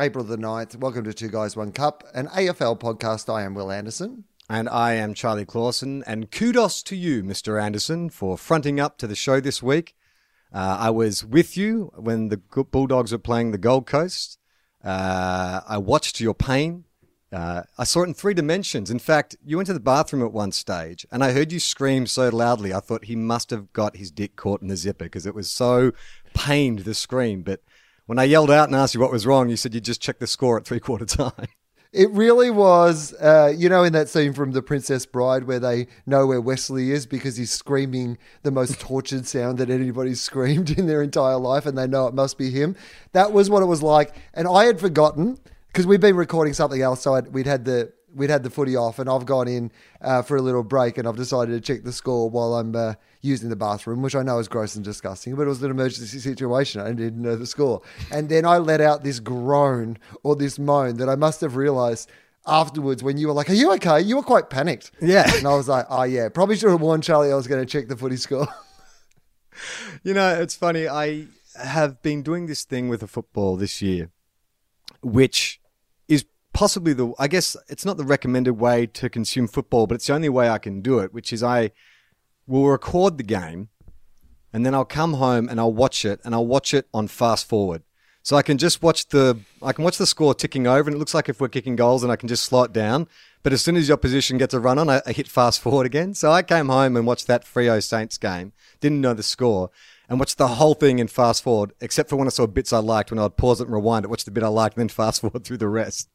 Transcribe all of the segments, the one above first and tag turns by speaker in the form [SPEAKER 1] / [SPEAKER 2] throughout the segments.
[SPEAKER 1] April the 9th. Welcome to Two Guys, One Cup, an AFL podcast. I am Wil Anderson.
[SPEAKER 2] And I am Charlie Clausen. And kudos to you, Mr. Anderson, for fronting up to the show this week. Uh, I was with you when the Bulldogs were playing the Gold Coast. Uh, I watched your pain. Uh, I saw it in three dimensions. In fact, you went to the bathroom at one stage, and I heard you scream so loudly. I thought he must have got his dick caught in the zipper because it was so pained the scream. But when I yelled out and asked you what was wrong, you said you just checked the score at three quarter time.
[SPEAKER 1] It really was, uh, you know, in that scene from The Princess Bride where they know where Wesley is because he's screaming the most tortured sound that anybody's screamed in their entire life and they know it must be him. That was what it was like. And I had forgotten because we'd been recording something else. So I'd, we'd had the. We'd had the footy off, and I've gone in uh, for a little break, and I've decided to check the score while I'm uh, using the bathroom, which I know is gross and disgusting, but it was an emergency situation. I didn't know the score, and then I let out this groan or this moan that I must have realised afterwards when you were like, "Are you okay?" You were quite panicked.
[SPEAKER 2] Yeah.
[SPEAKER 1] and I was like, "Oh yeah, probably should have warned Charlie I was going to check the footy score."
[SPEAKER 2] You know, it's funny. I have been doing this thing with the football this year, which possibly the, I guess it's not the recommended way to consume football, but it's the only way I can do it, which is I will record the game and then I'll come home and I'll watch it and I'll watch it on fast forward. So I can just watch the, I can watch the score ticking over and it looks like if we're kicking goals and I can just slow it down. But as soon as the opposition gets a run on, I, I hit fast forward again. So I came home and watched that Freo Saints game, didn't know the score, and watched the whole thing in fast forward, except for when I saw bits I liked, when I'd pause it and rewind it, watch the bit I liked, and then fast forward through the rest.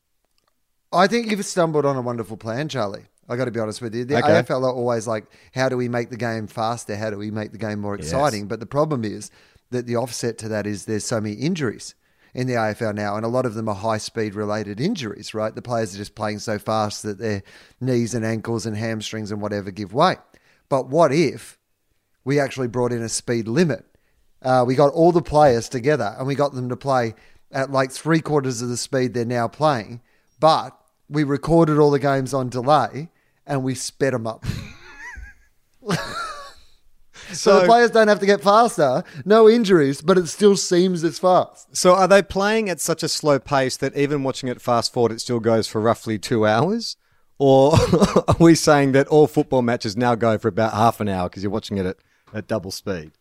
[SPEAKER 1] I think you've stumbled on a wonderful plan, Charlie. I got to be honest with you. The
[SPEAKER 2] Okay.
[SPEAKER 1] AFL are always like, how do we make the game faster? How do we make the game more exciting? But the problem is that the offset to that is there's so many injuries in the AFL now, and a lot of them are high speed related injuries, right? The players are just playing so fast that their knees and ankles and hamstrings and whatever give way. But what if we actually brought in a speed limit? Uh, we got all the players together and we got them to play at like three quarters of the speed they're now playing, but we recorded all the games on delay and we sped them up. so, the players don't have to get faster, no injuries, but it still seems as fast.
[SPEAKER 2] So are they playing at such a slow pace that even watching it fast forward, it still goes for roughly two hours? Or are we saying that all football matches now go for about half an hour because you're watching it at, at double speed?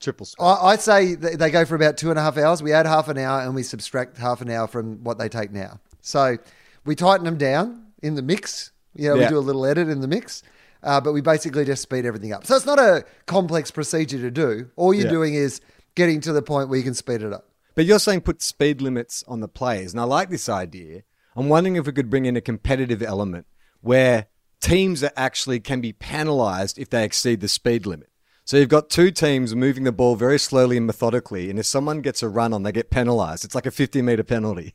[SPEAKER 2] Triple speed.
[SPEAKER 1] I, I say they go for about two and a half hours. We add half an hour and we subtract half an hour from what they take now. So we tighten them down in the mix. You know, we do a little edit in the mix, uh, but we basically just speed everything up. So it's not a complex procedure to do. All you're
[SPEAKER 2] Yeah.
[SPEAKER 1] doing is getting to the point where you can speed it up.
[SPEAKER 2] But you're saying put speed limits on the players. And I like this idea. I'm wondering if we could bring in a competitive element where teams that actually can be penalized if they exceed the speed limit. So you've got two teams moving the ball very slowly and methodically, and if someone gets a run on, they get penalized. It's like a 50 meter penalty.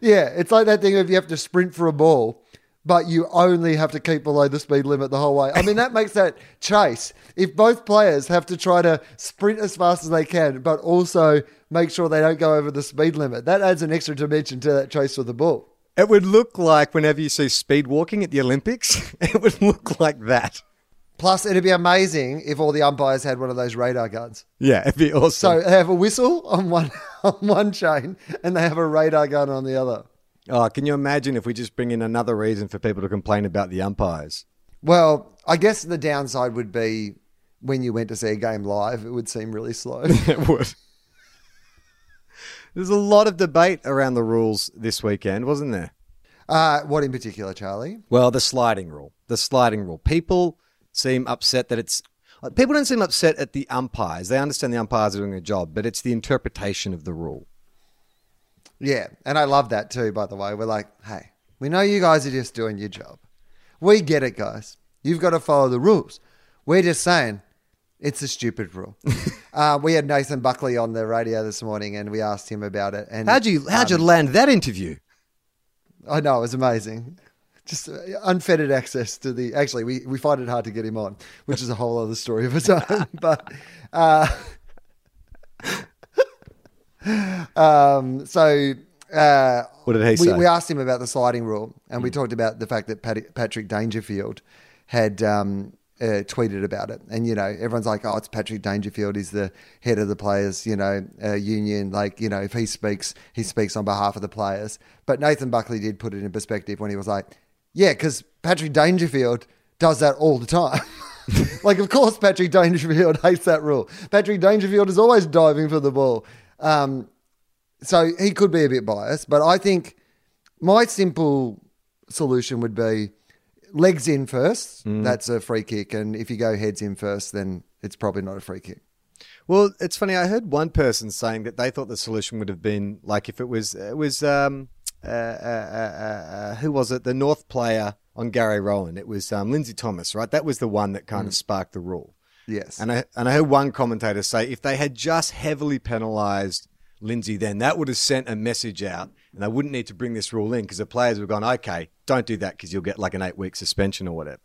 [SPEAKER 1] Yeah, it's like that thing if you have to sprint for a ball, but you only have to keep below the speed limit the whole way. I mean, that makes that chase. If both players have to try to sprint as fast as they can, but also make sure they don't go over the speed limit, that adds an extra dimension to that chase for the ball.
[SPEAKER 2] It would look like whenever you see speed walking at the Olympics, it would look like that.
[SPEAKER 1] Plus, it'd be amazing if all the umpires had one of those radar guns.
[SPEAKER 2] Yeah, it'd be awesome.
[SPEAKER 1] So they have a whistle on one on one chain, and they have a radar gun on the other.
[SPEAKER 2] oh, can you imagine if we just bring in another reason for people to complain about the umpires?
[SPEAKER 1] Well, I guess the downside would be when you went to see a game live, it would seem really slow.
[SPEAKER 2] It would. There's a lot of debate around the rules this weekend, wasn't there?
[SPEAKER 1] Uh, what in particular, Charlie?
[SPEAKER 2] Well, the sliding rule. The sliding rule. People seem upset that it's. People don't seem upset at the umpires. They understand the umpires are doing a job, but it's the interpretation of the rule.
[SPEAKER 1] Yeah, and I love that too, by the way. We're like, hey, we know you guys are just doing your job. We get it, guys. You've got to follow the rules. We're just saying, It's a stupid rule. uh, we had Nathan Buckley on the radio this morning, and we asked him about it. And
[SPEAKER 2] How'd you how'd you
[SPEAKER 1] um,
[SPEAKER 2] land that interview?
[SPEAKER 1] I know it was amazing. Just uh, unfettered access to the. Actually, we, we find it hard to get him on, which is a whole other story of its own. but uh, um, so uh,
[SPEAKER 2] What did he
[SPEAKER 1] we,
[SPEAKER 2] say?
[SPEAKER 1] we asked him about the sliding rule, and
[SPEAKER 2] Hmm.
[SPEAKER 1] we talked about the fact that Pat, Patrick Dangerfield had um, uh, tweeted about it, and you know everyone's like, "Oh, it's Patrick Dangerfield. He's the head of the players, you know, uh, union. Like, you know, if he speaks, he speaks on behalf of the players." But Nathan Buckley did put it in perspective when he was like, "Yeah, because Patrick Dangerfield does that all the time." like, of course, Patrick Dangerfield hates that rule. Patrick Dangerfield is always diving for the ball. Um, so he could be a bit biased, but I think my simple solution would be legs in first. That's a free kick, and if you go heads in first, then it's probably not a free kick.
[SPEAKER 2] Well, it's funny. I heard one person saying that they thought the solution would have been like if it was it was um uh, uh, uh, who was it? The North player on Gary Rohan. It was um, Lindsay Thomas, right? That was the one that kind of sparked the rule.
[SPEAKER 1] Yes,
[SPEAKER 2] And I and I heard one commentator say if they had just heavily penalised Lindsay, then that would have sent a message out, and they wouldn't need to bring this rule in because the players would have gone, okay, don't do that because you'll get like an eight week suspension or whatever.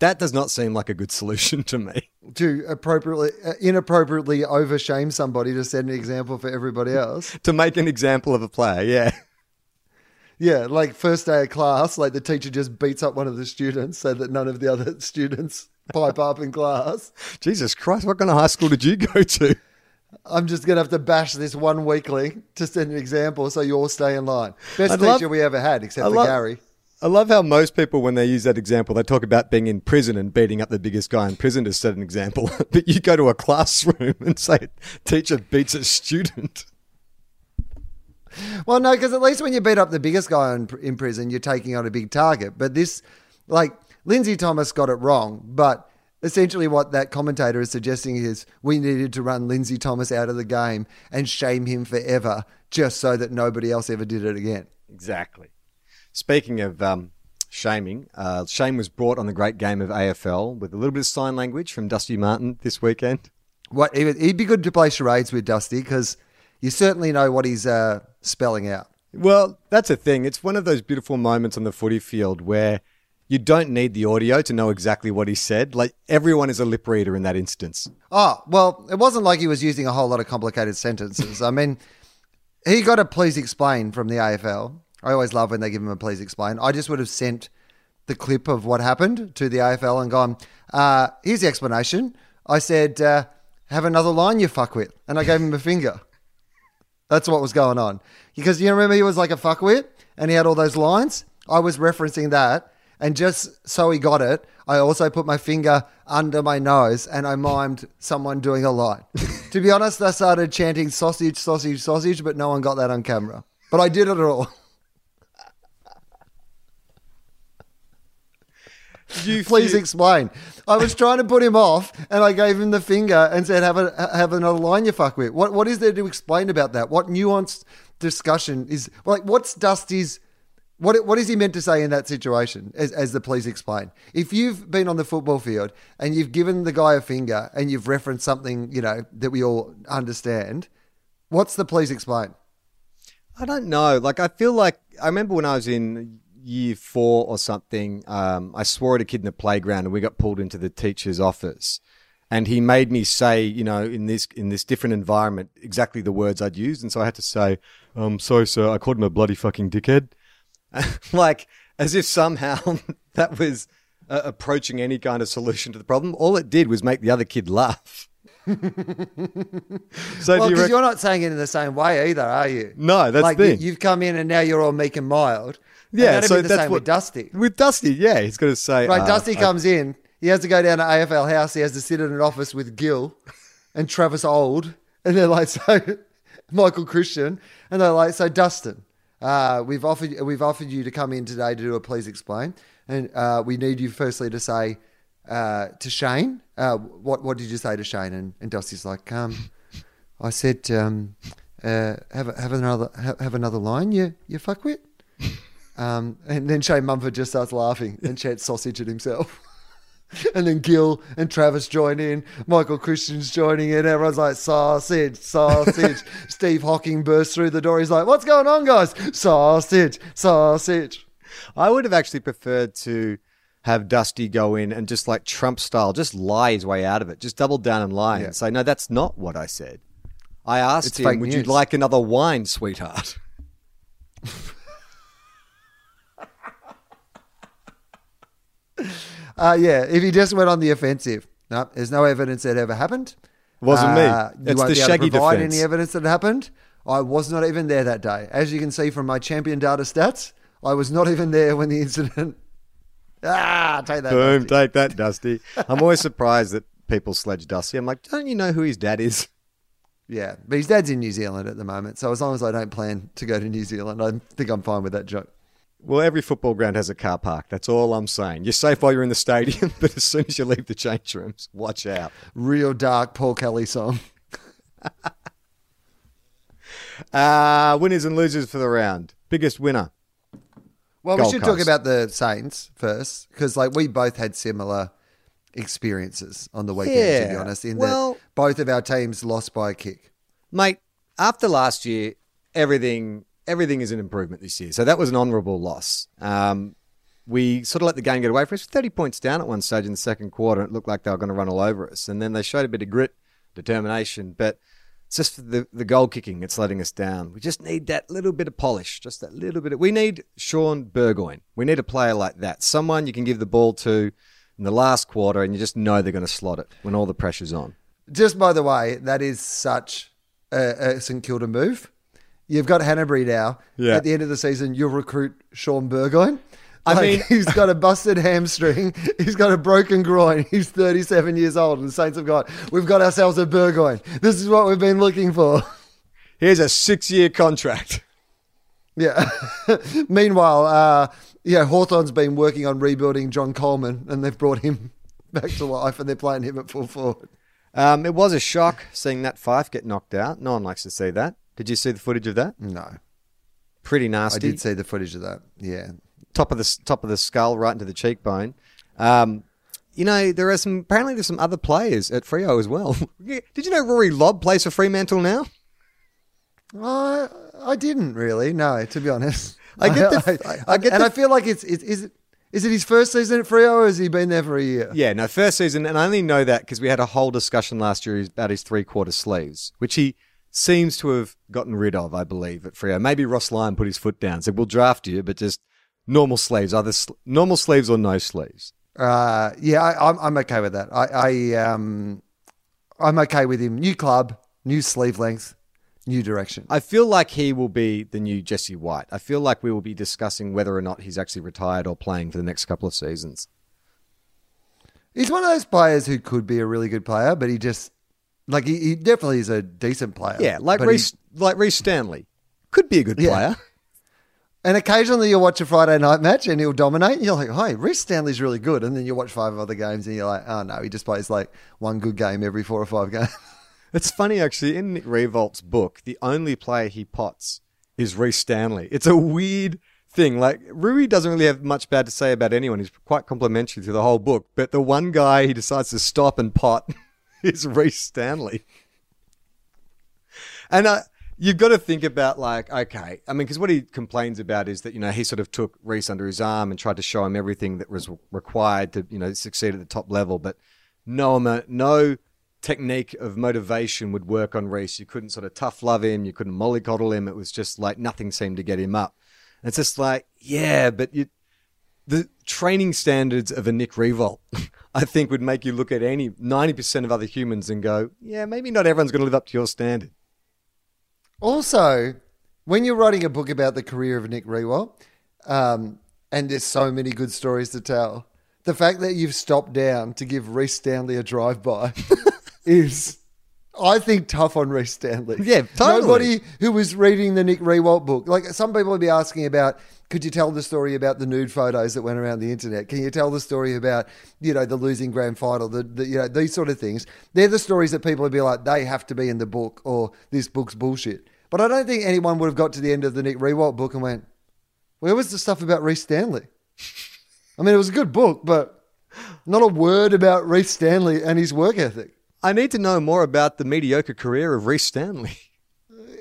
[SPEAKER 2] That does not seem like a good solution to me.
[SPEAKER 1] to appropriately, uh, inappropriately overshame somebody to set an example for everybody else.
[SPEAKER 2] to make an example of a player, yeah.
[SPEAKER 1] Yeah, like first day of class, like the teacher just beats up one of the students so that none of the other students pipe up in class.
[SPEAKER 2] Jesus Christ, what kind of high school did you go to?
[SPEAKER 1] I'm just going to have to bash this one weekling to set an example so you all stay in line. Best
[SPEAKER 2] I'd
[SPEAKER 1] teacher
[SPEAKER 2] love-
[SPEAKER 1] we ever had, except
[SPEAKER 2] I
[SPEAKER 1] for
[SPEAKER 2] love-
[SPEAKER 1] Gary.
[SPEAKER 2] I love how most people, when they use that example, they talk about being in prison and beating up the biggest guy in prison to set an example. but you go to a classroom and say, teacher beats a student.
[SPEAKER 1] Well, no, because at least when you beat up the biggest guy in, in prison, you're taking on a big target. But this, like, Lindsay Thomas got it wrong. But essentially, what that commentator is suggesting is we needed to run Lindsay Thomas out of the game and shame him forever just so that nobody else ever did it again.
[SPEAKER 2] Exactly. Speaking of um, shaming, uh, shame was brought on the great game of AFL with a little bit of sign language from Dusty Martin this weekend.
[SPEAKER 1] What he would- be good to play charades with Dusty because you certainly know what he's uh, spelling out.
[SPEAKER 2] Well, that's a thing. It's one of those beautiful moments on the footy field where you don't need the audio to know exactly what he said. Like everyone is a lip reader in that instance.
[SPEAKER 1] Oh, well, it wasn't like he was using a whole lot of complicated sentences. I mean, he got a please explain from the AFL. I always love when they give him a please explain. I just would have sent the clip of what happened to the AFL and gone, uh, here's the explanation. I said, uh, have another line, you fuckwit. And I gave him a finger. That's what was going on. Because you remember he was like a fuckwit and he had all those lines? I was referencing that. And just so he got it, I also put my finger under my nose and I mimed someone doing a line. to be honest, I started chanting sausage, sausage, sausage, but no one got that on camera. But I did it all.
[SPEAKER 2] Did you
[SPEAKER 1] Please
[SPEAKER 2] feel-
[SPEAKER 1] explain. I was trying to put him off, and I gave him the finger and said, "Have a have another line you fuck with." What what is there to explain about that? What nuanced discussion is like? What's Dusty's? What what is he meant to say in that situation? As as the please explain. If you've been on the football field and you've given the guy a finger and you've referenced something you know that we all understand, what's the please explain?
[SPEAKER 2] I don't know. Like, I feel like I remember when I was in year four or something. Um, I swore at a kid in the playground, and we got pulled into the teacher's office, and he made me say, you know, in this in this different environment, exactly the words I'd used, and so I had to say, "Um, sorry, sir, I called him a bloody fucking dickhead," like as if somehow that was uh, approaching any kind of solution to the problem. All it did was make the other kid laugh. so
[SPEAKER 1] Well,
[SPEAKER 2] you
[SPEAKER 1] because
[SPEAKER 2] reckon?
[SPEAKER 1] you're not saying it in the same way either, are you?
[SPEAKER 2] No, that's
[SPEAKER 1] like
[SPEAKER 2] the thing.
[SPEAKER 1] you've come in and now you're all meek and mild.
[SPEAKER 2] Yeah, so
[SPEAKER 1] be the
[SPEAKER 2] that's
[SPEAKER 1] same
[SPEAKER 2] what
[SPEAKER 1] with Dusty.
[SPEAKER 2] With Dusty, yeah, he's got to say.
[SPEAKER 1] Right,
[SPEAKER 2] uh,
[SPEAKER 1] Dusty
[SPEAKER 2] I-
[SPEAKER 1] comes in. He has to go down to AFL House. He has to sit in an office with Gil and Travis Auld, and they're like, so Michael Christian, and they're like, so Dustin, uh, we've offered we've offered you to come in today to do a please explain, and uh, we need you firstly to say uh, to Shane, uh, what what did you say to Shane? And, and Dusty's like, um, I said, um, uh, have have another have, have another line, you you fuckwit. Um, and then Shane Mumford just starts laughing and chants sausage at himself. And then Gil and Travis join in. Michael Christian's joining in. Everyone's like, sausage, sausage. Steve Hocking bursts through the door. He's like, what's going on, guys? Sausage, sausage.
[SPEAKER 2] I would have actually preferred to have Dusty go in and just like Trump style, just lie his way out of it. Just double down and lie
[SPEAKER 1] Yeah.
[SPEAKER 2] and say, no, that's not what I said. I asked
[SPEAKER 1] It's
[SPEAKER 2] him, would you like another wine, sweetheart?
[SPEAKER 1] Uh, yeah, if he just went on the offensive. No, there's no evidence that ever happened.
[SPEAKER 2] Wasn't me.
[SPEAKER 1] Uh, You
[SPEAKER 2] It's
[SPEAKER 1] won't
[SPEAKER 2] the
[SPEAKER 1] be able
[SPEAKER 2] shaggy
[SPEAKER 1] to provide
[SPEAKER 2] defense.
[SPEAKER 1] any evidence that it happened. I was not even there that day. As you can see from my champion data stats, I was not even there when the incident. Ah, take that.
[SPEAKER 2] Boom,
[SPEAKER 1] Dusty.
[SPEAKER 2] take that, Dusty. I'm always surprised that people sledge Dusty. I'm like, don't you know who his dad is?
[SPEAKER 1] Yeah, but his dad's in New Zealand at the moment, so as long as I don't plan to go to New Zealand, I think I'm fine with that joke.
[SPEAKER 2] Well, every football ground has a car park. That's all I'm saying. You're safe while you're in the stadium, but as soon as you leave the change rooms, watch out.
[SPEAKER 1] Real dark Paul Kelly song.
[SPEAKER 2] Uh, winners and losers for the round. Biggest winner.
[SPEAKER 1] Well, we
[SPEAKER 2] Gold
[SPEAKER 1] should talk about the Saints first, because like we both had similar experiences on the weekend. to be honest, in
[SPEAKER 2] well-
[SPEAKER 1] that both of our teams lost by a kick.
[SPEAKER 2] Mate, after last year, everything everything is an improvement this year. So that was an honourable loss. Um, we sort of let the game get away from us. 30 points down at one stage in the second quarter. It looked like they were going to run all over us. And then they showed a bit of grit, determination. But it's just the, the goal kicking that's letting us down. We just need that little bit of polish, just that little bit. Of, we need Shaun Burgoyne. We need a player like that. Someone you can give the ball to in the last quarter and you just know they're going to slot it when all the pressure's on.
[SPEAKER 1] Just by the way, that is such a, a St Kilda move. You've got Hannebery now.
[SPEAKER 2] Yeah.
[SPEAKER 1] At the end of the season, you'll recruit Shaun Burgoyne.
[SPEAKER 2] I
[SPEAKER 1] Like,
[SPEAKER 2] mean-
[SPEAKER 1] he's got a busted hamstring. He's got a broken groin. He's 37 years old. And the Saints have got, we've got ourselves a Burgoyne. This is what we've been looking for.
[SPEAKER 2] Here's a six year contract.
[SPEAKER 1] Yeah. Meanwhile, uh, yeah, Hawthorn's been working on rebuilding John Coleman and they've brought him back to life and they're playing him at full forward.
[SPEAKER 2] Um, it was a shock seeing that Fyfe get knocked out. No one likes to see that. Did you see the footage of that?
[SPEAKER 1] No.
[SPEAKER 2] Pretty nasty.
[SPEAKER 1] I did see the footage of that. Yeah.
[SPEAKER 2] Top of the top of the skull, right into the cheekbone. Um, you know, there are some. Apparently, there's some other players at Freo as well. Did you know Rory Lobb plays for Fremantle now?
[SPEAKER 1] I I didn't really. No, to be honest.
[SPEAKER 2] I get the- I get
[SPEAKER 1] and
[SPEAKER 2] the-
[SPEAKER 1] I feel like it's it, is it is it his first season at Freo or has he been there for a year?
[SPEAKER 2] Yeah, no, first season, and I only know that because we had a whole discussion last year about his three quarter sleeves, which he seems to have gotten rid of, I believe, at Freo. Maybe Ross Lyon put his foot down, said, "We'll draft you, but just normal sleeves, either sl- normal sleeves or no sleeves."
[SPEAKER 1] Uh, yeah, I, I'm I'm okay with that. I, I um I'm okay with him. New club, new sleeve length, new direction.
[SPEAKER 2] I feel like he will be the new Jesse White. I feel like we will be discussing whether or not he's actually retired or playing for the next couple of seasons.
[SPEAKER 1] He's one of those players who could be a really good player, but he just like he, he definitely is a decent player.
[SPEAKER 2] Yeah, like
[SPEAKER 1] But he-
[SPEAKER 2] like Rhys Stanley could be a good
[SPEAKER 1] Yeah.
[SPEAKER 2] player.
[SPEAKER 1] And occasionally you'll watch a Friday night match and he'll dominate. And you're like, hey, Rhys Stanley's really good. And then you watch five other games and you're like, oh no, he just plays like one good game every four or five games.
[SPEAKER 2] It's funny actually. In Nick Riewoldt's book, the only player he pots is Rhys Stanley. It's a weird thing. Like Roo doesn't really have much bad to say about anyone. He's quite complimentary through the whole book. But the one guy he decides to stop and pot is Rhys Stanley. And uh, you've got to think about like, okay, I mean, because what he complains about is that you know he sort of took Rhys under his arm and tried to show him everything that was required to you know succeed at the top level, but no no technique of motivation would work on Rhys. You couldn't sort of tough love him, you couldn't mollycoddle him. It was just like nothing seemed to get him up. And it's just like, yeah, but you, the training standards of a Nick Riewoldt, I think, would make you look at any 90% of other humans and go, yeah, maybe not everyone's going to live up to your standard.
[SPEAKER 1] Also, when you're writing a book about the career of Nick Riewoldt, um, and there's so many good stories to tell, the fact that you've stopped down to give Rhys Stanley a drive by is, I think, tough on Rhys Stanley.
[SPEAKER 2] Yeah, totally.
[SPEAKER 1] Nobody who was reading the Nick Riewoldt book, like some people would be asking about, could you tell the story about the nude photos that went around the internet? Can you tell the story about, you know, the losing grand final, the, the you know, these sort of things? They're the stories that people would be like, they have to be in the book or this book's bullshit. But I don't think anyone would have got to the end of the Nick Riewoldt book and went, where was the stuff about Rhys Stanley? I mean, it was a good book, but Not a word about Rhys Stanley and his work ethic.
[SPEAKER 2] I need to know more about the mediocre career of Rhys Stanley.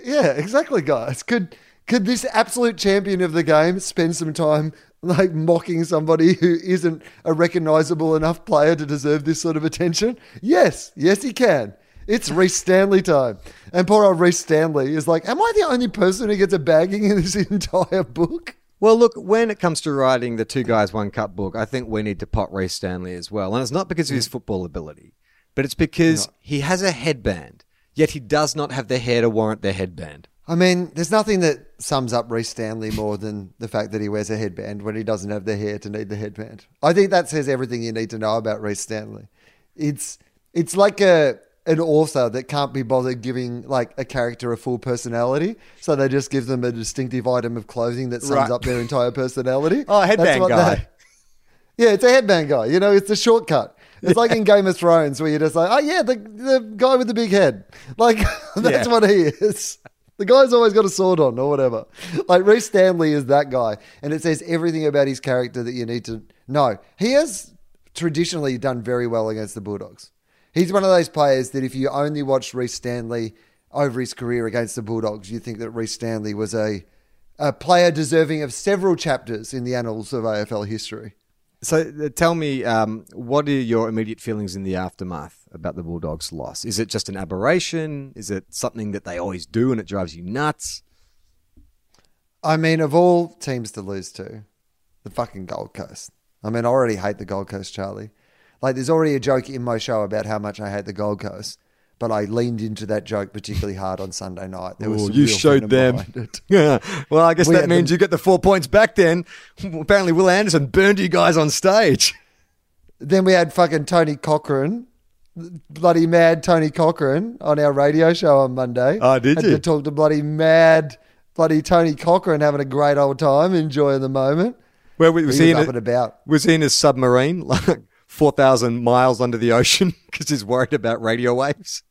[SPEAKER 1] Yeah, exactly, guys. Could could this absolute champion of the game spend some time like mocking somebody who isn't a recognizable enough player to deserve this sort of attention? Yes, yes, he can. It's Rhys Stanley time. And poor old Rhys Stanley is like, Am I the only person who gets a bagging in this entire book?
[SPEAKER 2] Well, look, when it comes to writing the Two Guys One Cup book, I think we need to pot Rhys Stanley as well. And it's not because of his mm. football ability, but it's because he has a headband, yet he does not have the hair to warrant the headband.
[SPEAKER 1] I mean, there's nothing that sums up Rhys Stanley more than the fact that he wears a headband when he doesn't have the hair to need the headband. I think that says everything you need to know about Rhys Stanley. It's it's like a an author that can't be bothered giving like a character a full personality, so they just give them a distinctive item of clothing that sums
[SPEAKER 2] Right.
[SPEAKER 1] up their entire personality.
[SPEAKER 2] Oh, headband guy.
[SPEAKER 1] that- yeah, it's a headband guy. You know, it's a shortcut. It's like in Game of Thrones where you're just like, oh yeah, the the guy with the big head. Like that's
[SPEAKER 2] Yeah.
[SPEAKER 1] what he is. The guy's always got a sword on or whatever. Like Rhys Stanley is that guy, and it says everything about his character that you need to know. He has traditionally done very well against the Bulldogs. He's one of those players that if you only watched Rhys Stanley over his career against the Bulldogs, you think that Rhys Stanley was a a player deserving of several chapters in the annals of AFL history.
[SPEAKER 2] So uh, tell me, um, what are your immediate feelings in the aftermath about the Bulldogs' loss? Is it just an aberration? Is it something that they always do and it drives you nuts?
[SPEAKER 1] I mean, of all teams to lose to, the fucking Gold Coast. I mean, I already hate the Gold Coast, Charlie. Like, there's already a joke in my show about how much I hate the Gold Coast, but I leaned into that joke particularly hard on Sunday night. There was
[SPEAKER 2] Ooh, you showed them. Yeah. Well, I guess
[SPEAKER 1] We
[SPEAKER 2] that means
[SPEAKER 1] them-
[SPEAKER 2] you get the four points back then. Apparently, Wil Anderson burned you guys on stage.
[SPEAKER 1] Then we had fucking Tony Cochrane, bloody mad Tony Cochrane, on our radio show on Monday.
[SPEAKER 2] Oh, did
[SPEAKER 1] Had
[SPEAKER 2] you?
[SPEAKER 1] to talk to bloody mad, bloody Tony Cochrane having a great old time, enjoying the moment.
[SPEAKER 2] Where was,
[SPEAKER 1] He
[SPEAKER 2] was
[SPEAKER 1] was
[SPEAKER 2] he, in
[SPEAKER 1] up
[SPEAKER 2] a,
[SPEAKER 1] and about.
[SPEAKER 2] was he in his submarine, like 4,000 miles under the ocean, because he's worried about radio waves?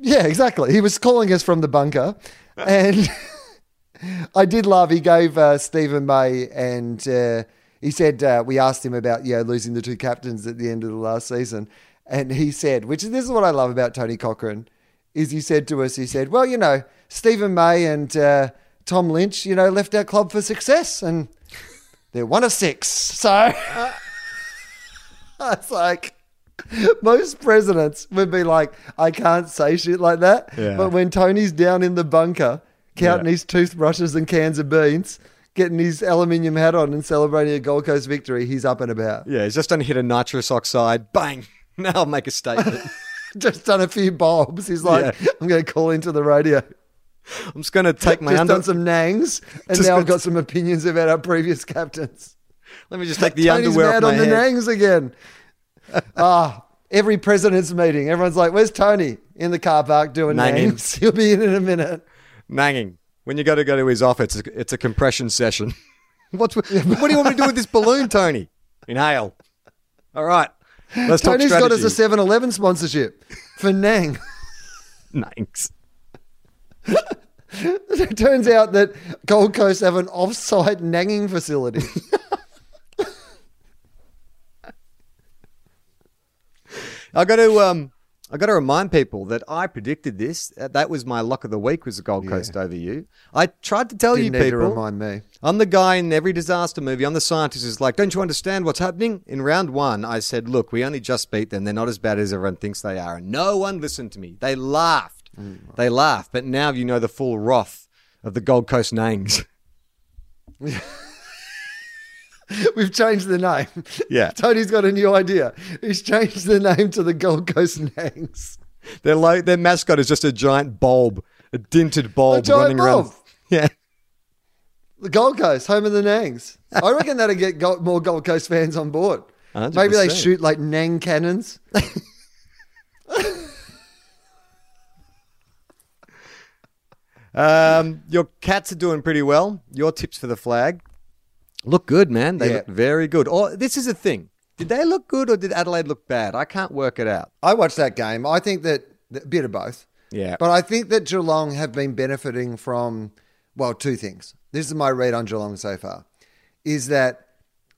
[SPEAKER 1] Yeah, exactly. He was calling us from the bunker, and I did love. He gave uh, Stephen May, and uh, he said uh, we asked him about yeah losing the two captains at the end of the last season, and he said, which is this is what I love about Tony Cochrane, is he said to us, he said, well, you know, Stephen May and uh, Tom Lynch, you know, left our club for success, and they're one of six, so. It's like most presidents would be like, I can't say shit like that.
[SPEAKER 2] Yeah.
[SPEAKER 1] But when Tony's down in the bunker, counting
[SPEAKER 2] Yeah.
[SPEAKER 1] his toothbrushes and cans of beans, getting his aluminium hat on and celebrating a Gold Coast victory, he's up and about.
[SPEAKER 2] Yeah, he's just done hit a nitrous oxide. Bang! Now I'll make a statement.
[SPEAKER 1] Just done a few bulbs. He's like,
[SPEAKER 2] Yeah.
[SPEAKER 1] I'm going to call into the radio.
[SPEAKER 2] I'm just going to take my
[SPEAKER 1] Just
[SPEAKER 2] under.
[SPEAKER 1] done some nangs, and
[SPEAKER 2] Just
[SPEAKER 1] now I've got some opinions about our previous captains.
[SPEAKER 2] Let me just take the
[SPEAKER 1] Tony's
[SPEAKER 2] underwear
[SPEAKER 1] mad
[SPEAKER 2] off my
[SPEAKER 1] on the nangs again. Ah, every president's meeting, everyone's like, "Where's Tony?" In the car park doing
[SPEAKER 2] Nanging.
[SPEAKER 1] nangs. He'll be in in a minute.
[SPEAKER 2] Nanging. When you got to go to his office, it's a, it's a compression session. What's what do you want me to do with this balloon, Tony? Inhale. All right. Let's talk
[SPEAKER 1] Tony's got us a
[SPEAKER 2] strategy.
[SPEAKER 1] 7-Eleven sponsorship for Nang.
[SPEAKER 2] Nangs.
[SPEAKER 1] it turns out that Gold Coast have an off-site nanging facility.
[SPEAKER 2] I got to um, I got to remind people that I predicted this. Uh, That was my luck of the week was the Gold Coast over you. I tried to tell
[SPEAKER 1] Didn't
[SPEAKER 2] you
[SPEAKER 1] need to
[SPEAKER 2] people.
[SPEAKER 1] remind me.
[SPEAKER 2] I'm the guy in every disaster movie. I'm the scientist who's like, don't you understand what's happening? In round one, I said, look, we only just beat them. They're not as bad as everyone thinks they are. And no one listened to me. They laughed. They laughed. But now you know the full wrath of the Gold Coast Nangs.
[SPEAKER 1] We've changed the name.
[SPEAKER 2] Yeah.
[SPEAKER 1] Tony's got a new idea. He's changed the name to the Gold Coast Nangs.
[SPEAKER 2] Their, lo- their mascot is just a giant bulb, a dinted bulb
[SPEAKER 1] giant
[SPEAKER 2] running around. Yeah.
[SPEAKER 1] The Gold Coast, home of the Nangs. I reckon that'll get Gold, more Gold Coast fans on board.
[SPEAKER 2] 100%.
[SPEAKER 1] Maybe they shoot like Nang cannons.
[SPEAKER 2] Um, your cats are doing pretty well. Your tips for the flag look good, man. They
[SPEAKER 1] Yeah.
[SPEAKER 2] look very good. Or this is a thing. Did they look good or did Adelaide look bad? I can't work it out.
[SPEAKER 1] I watched that game. I think that a bit of both.
[SPEAKER 2] Yeah.
[SPEAKER 1] But I think that Geelong have been benefiting from, well, two things. This is my read on Geelong so far, is that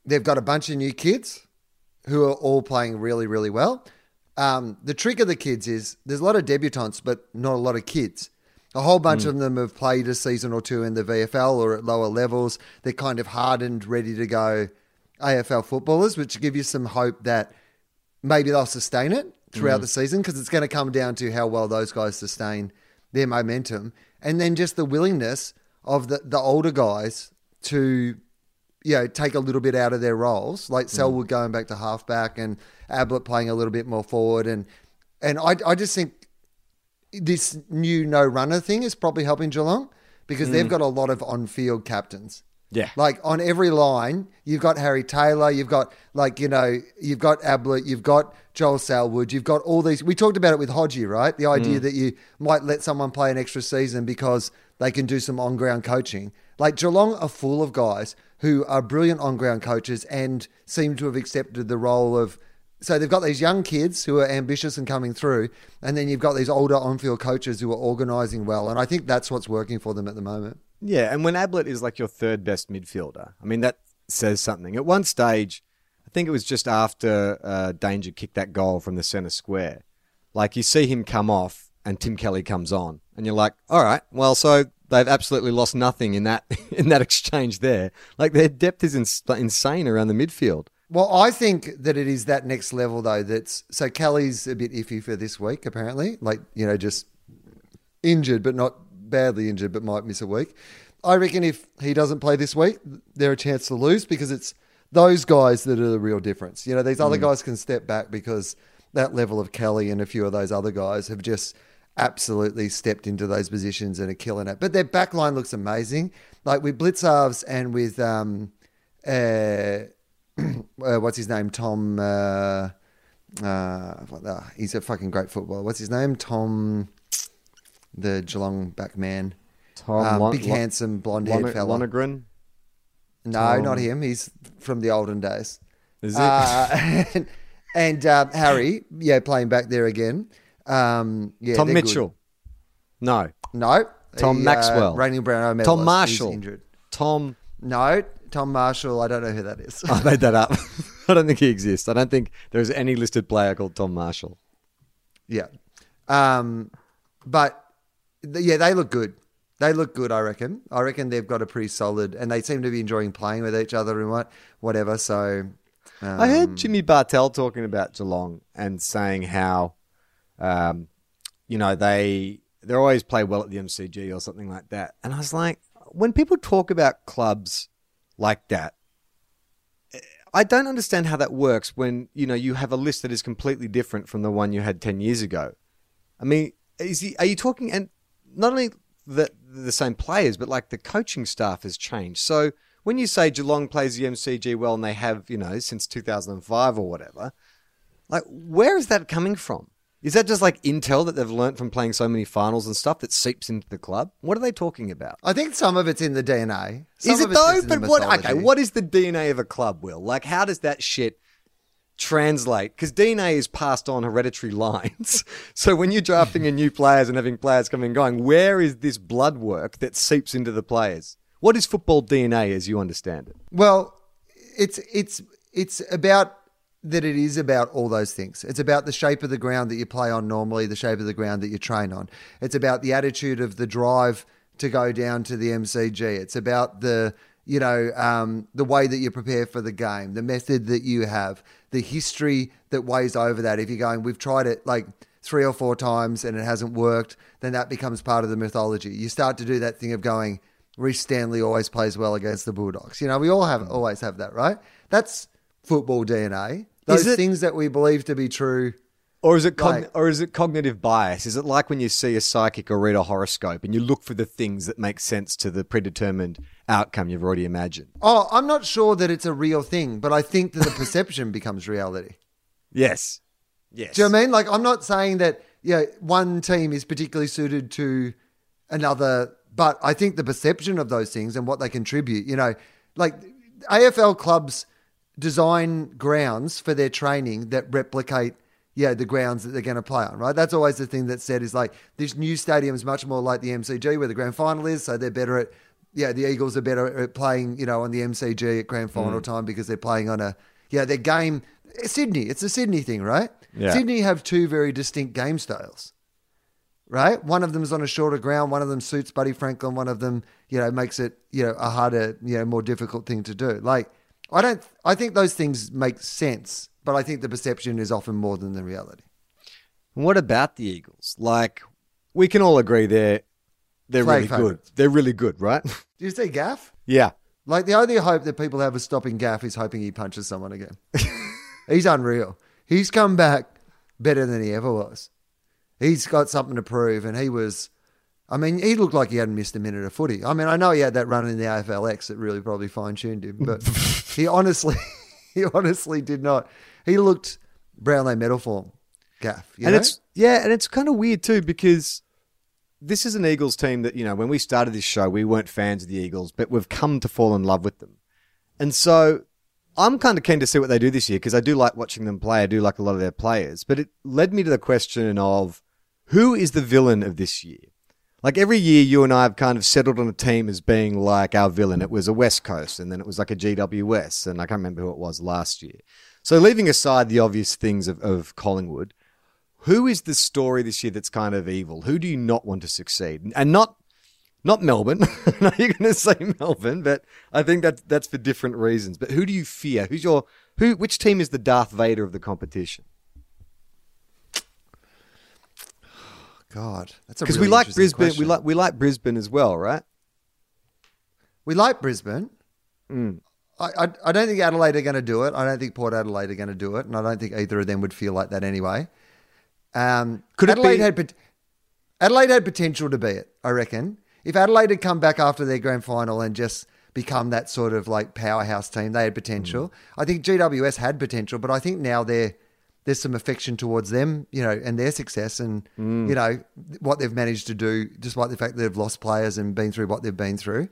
[SPEAKER 1] they've got a bunch of new kids who are all playing really, really well. Um, the trick of the kids is there's a lot of debutants, but not a lot of kids. A whole bunch hmm. of them have played a season or two in the VFL or at lower levels. They're kind of hardened, ready to go AFL footballers, which give you some hope that maybe they'll sustain it throughout hmm. the season because it's going to come down to how well those guys sustain their momentum. And then just the willingness of the, the older guys to you know, take a little bit out of their roles, like hmm. Selwood going back to halfback and Ablett playing a little bit more forward, and and I I just think this new no runner thing is probably helping Geelong because they've mm. got a lot of on field captains.
[SPEAKER 2] Yeah.
[SPEAKER 1] Like on every line, you've got Harry Taylor, you've got like, you know, you've got Ablett, you've got Joel Selwood, you've got all these. We talked about it with Hodgie, right? The idea mm. that you might let someone play an extra season because they can do some on ground coaching. Like Geelong are full of guys who are brilliant on ground coaches and seem to have accepted the role of. So they've got these young kids who are ambitious and coming through, and then you've got these older on field coaches who are organising well. And I think that's what's working for them at the moment.
[SPEAKER 2] Yeah, and when Ablett is like your third best midfielder, I mean that says something. At one stage, I think it was just after uh, Danger kicked that goal from the centre square. Like you see him come off, and Tim Kelly comes on, and you're like, all right, well, so they've absolutely lost nothing in that in that exchange there. Like their depth is ins- insane around the midfield.
[SPEAKER 1] Well, I think that it is that next level though. That's so Kelly's a bit iffy for this week, apparently. Like you know, just injured, but not badly injured, but might miss a week. I reckon if he doesn't play this week, they're a chance to lose because it's those guys that are the real difference. You know, these other guys can step back because that level of Kelly and a few of those other guys have just absolutely stepped into those positions and are killing it. But their back line looks amazing. Like with Blicavs and with um uh, uh what's his name? Tom uh uh what the, he's a fucking great footballer. What's his name? Tom the Geelong back man.
[SPEAKER 2] Tom
[SPEAKER 1] Um,
[SPEAKER 2] Lon-
[SPEAKER 1] big
[SPEAKER 2] Lon-
[SPEAKER 1] handsome blonde haired
[SPEAKER 2] Lon-
[SPEAKER 1] fella. No,
[SPEAKER 2] Tom-
[SPEAKER 1] not him. He's from the olden days.
[SPEAKER 2] Is it?
[SPEAKER 1] Uh, and and uh, Harry, yeah, playing back there again. Um, yeah,
[SPEAKER 2] Tom
[SPEAKER 1] they're good.
[SPEAKER 2] Mitchell. No.
[SPEAKER 1] No.
[SPEAKER 2] Tom
[SPEAKER 1] He,
[SPEAKER 2] Maxwell.
[SPEAKER 1] Uh, medalist.
[SPEAKER 2] Tom Marshall. Tom.
[SPEAKER 1] No, Tom Marshall. I don't know who that is.
[SPEAKER 2] I made that up. I don't think he exists. I don't think there is any listed player called Tom Marshall.
[SPEAKER 1] yeah. Um, but th- yeah, they look good. They look good. I reckon. I reckon they've got a pretty solid, and they seem to be enjoying playing with each other and what, whatever. So. Um,
[SPEAKER 2] I heard Jimmy Bartel talking about Geelong and saying how, um, you know, they they always play well at the MCG or something like that. And I was like, when people talk about clubs like that, I don't understand how that works when you know you have a list that is completely different from the one you had ten years ago. I mean, is he, are you talking and not only the the same players, but like the coaching staff has changed. So when you say Geelong plays the MCG well and they have, you know, since 2005 or whatever, like where is that coming from? Is that just like intel that they've learnt from playing so many finals and stuff that seeps into the club? What are they talking about?
[SPEAKER 1] I think some of it's in the DNA. Some
[SPEAKER 2] is it though?
[SPEAKER 1] just in the
[SPEAKER 2] But what? Okay, what is the DNA of a club? Will like how does that shit translate? Because DNA is passed on hereditary lines. so when you're drafting in new players and having players coming and going, where is this blood work that seeps into the players? What is football DNA as you understand it?
[SPEAKER 1] Well, it's it's it's about that it is about all those things. It's about the shape of the ground that you play on normally, the shape of the ground that you train on. It's about the attitude of the drive to go down to the MCG. It's about the you know um, the way that you prepare for the game, the method that you have, the history that weighs over that. If you're going, we've tried it like three or four times and it hasn't worked, then that becomes part of the mythology. You start to do that thing of going, Rhys Stanley always plays well against the Bulldogs. You know, we all have always have that, right? That's football DNA. Those
[SPEAKER 2] it-
[SPEAKER 1] things that we believe to be true.
[SPEAKER 2] Or is it cogn-
[SPEAKER 1] Like-
[SPEAKER 2] or is it cognitive bias? Is it like when you see a psychic or read a horoscope and you look for the things that make sense to the predetermined outcome you've already imagined?
[SPEAKER 1] Oh, I'm not sure that it's a real thing, but I think that the perception becomes reality.
[SPEAKER 2] Yes. Yes.
[SPEAKER 1] Do you know what I mean? Like, I'm not saying that yeah, one team is particularly suited to another, but I think the perception of those things and what they contribute, you know, like AFL clubs design grounds for their training that replicate yeah, the grounds that they're going to play on, right? That's always the thing that's said is like this new stadium is much more like the MCG where the grand final is, so they're better at yeah, the Eagles are better at playing, you know, on the MCG at grand mm. final time because they're playing on a Yeah, their game. Sydney, it's a Sydney thing, right?
[SPEAKER 2] Yeah.
[SPEAKER 1] Sydney have two very distinct game styles, right? One of them's on a shorter ground. One of them suits Buddy Franklin. One of them, you know, makes it you know a harder, you know, more difficult thing to do. Like I don't. I think those things make sense, but I think the perception is often more than the reality.
[SPEAKER 2] And what about the Eagles? Like, we can all agree they're they're
[SPEAKER 1] Flag
[SPEAKER 2] really good. They're really good, right?
[SPEAKER 1] Do you see Gaff?
[SPEAKER 2] yeah.
[SPEAKER 1] Like the only hope that people have of stopping Gaff is hoping he punches someone again. He's unreal. He's come back better than he ever was. He's got something to prove, and he was. I mean, he looked like he hadn't missed a minute of footy. I mean, I know he had that run in the AFLX that really probably fine tuned him, but he honestly, he honestly did not. He looked Brownlow medal form, Gaff. You
[SPEAKER 2] and
[SPEAKER 1] know?
[SPEAKER 2] it's yeah, and it's kind of weird too because this is an Eagles team that you know when we started this show we weren't fans of the Eagles, but we've come to fall in love with them, and so I'm kind of keen to see what they do this year because I do like watching them play. I do like a lot of their players, but it led me to the question of who is the villain of this year. Like every year, you and I have kind of settled on a team as being like our villain. It was a West Coast, and then it was like a GWS, and I can't remember who it was last year. So, leaving aside the obvious things of, of Collingwood, who is the story this year that's kind of evil? Who do you not want to succeed? And not not Melbourne. no, you're going to say Melbourne, but I think that that's for different reasons. But who do you fear? Who's your who? Which team is the Darth Vader of the competition?
[SPEAKER 1] God, that's a
[SPEAKER 2] Because
[SPEAKER 1] really
[SPEAKER 2] we like Brisbane.
[SPEAKER 1] question.
[SPEAKER 2] We like we like Brisbane as well, right?
[SPEAKER 1] we like Brisbane.
[SPEAKER 2] Mm.
[SPEAKER 1] I, I, I don't think Adelaide are going to do it. I don't think Port Adelaide are going to do it, and I don't think either of them would feel like that anyway. Um,
[SPEAKER 2] Could it
[SPEAKER 1] Adelaide
[SPEAKER 2] be-
[SPEAKER 1] had Adelaide had potential to be it. I reckon if Adelaide had come back after their grand final and just become that sort of like powerhouse team, they had potential.
[SPEAKER 2] Mm.
[SPEAKER 1] I think GWS had potential, but I think now they're there's some affection towards them, you know, and their success and
[SPEAKER 2] Mm.
[SPEAKER 1] you know what they've managed to do, despite the fact that they've lost players and been through what they've been through.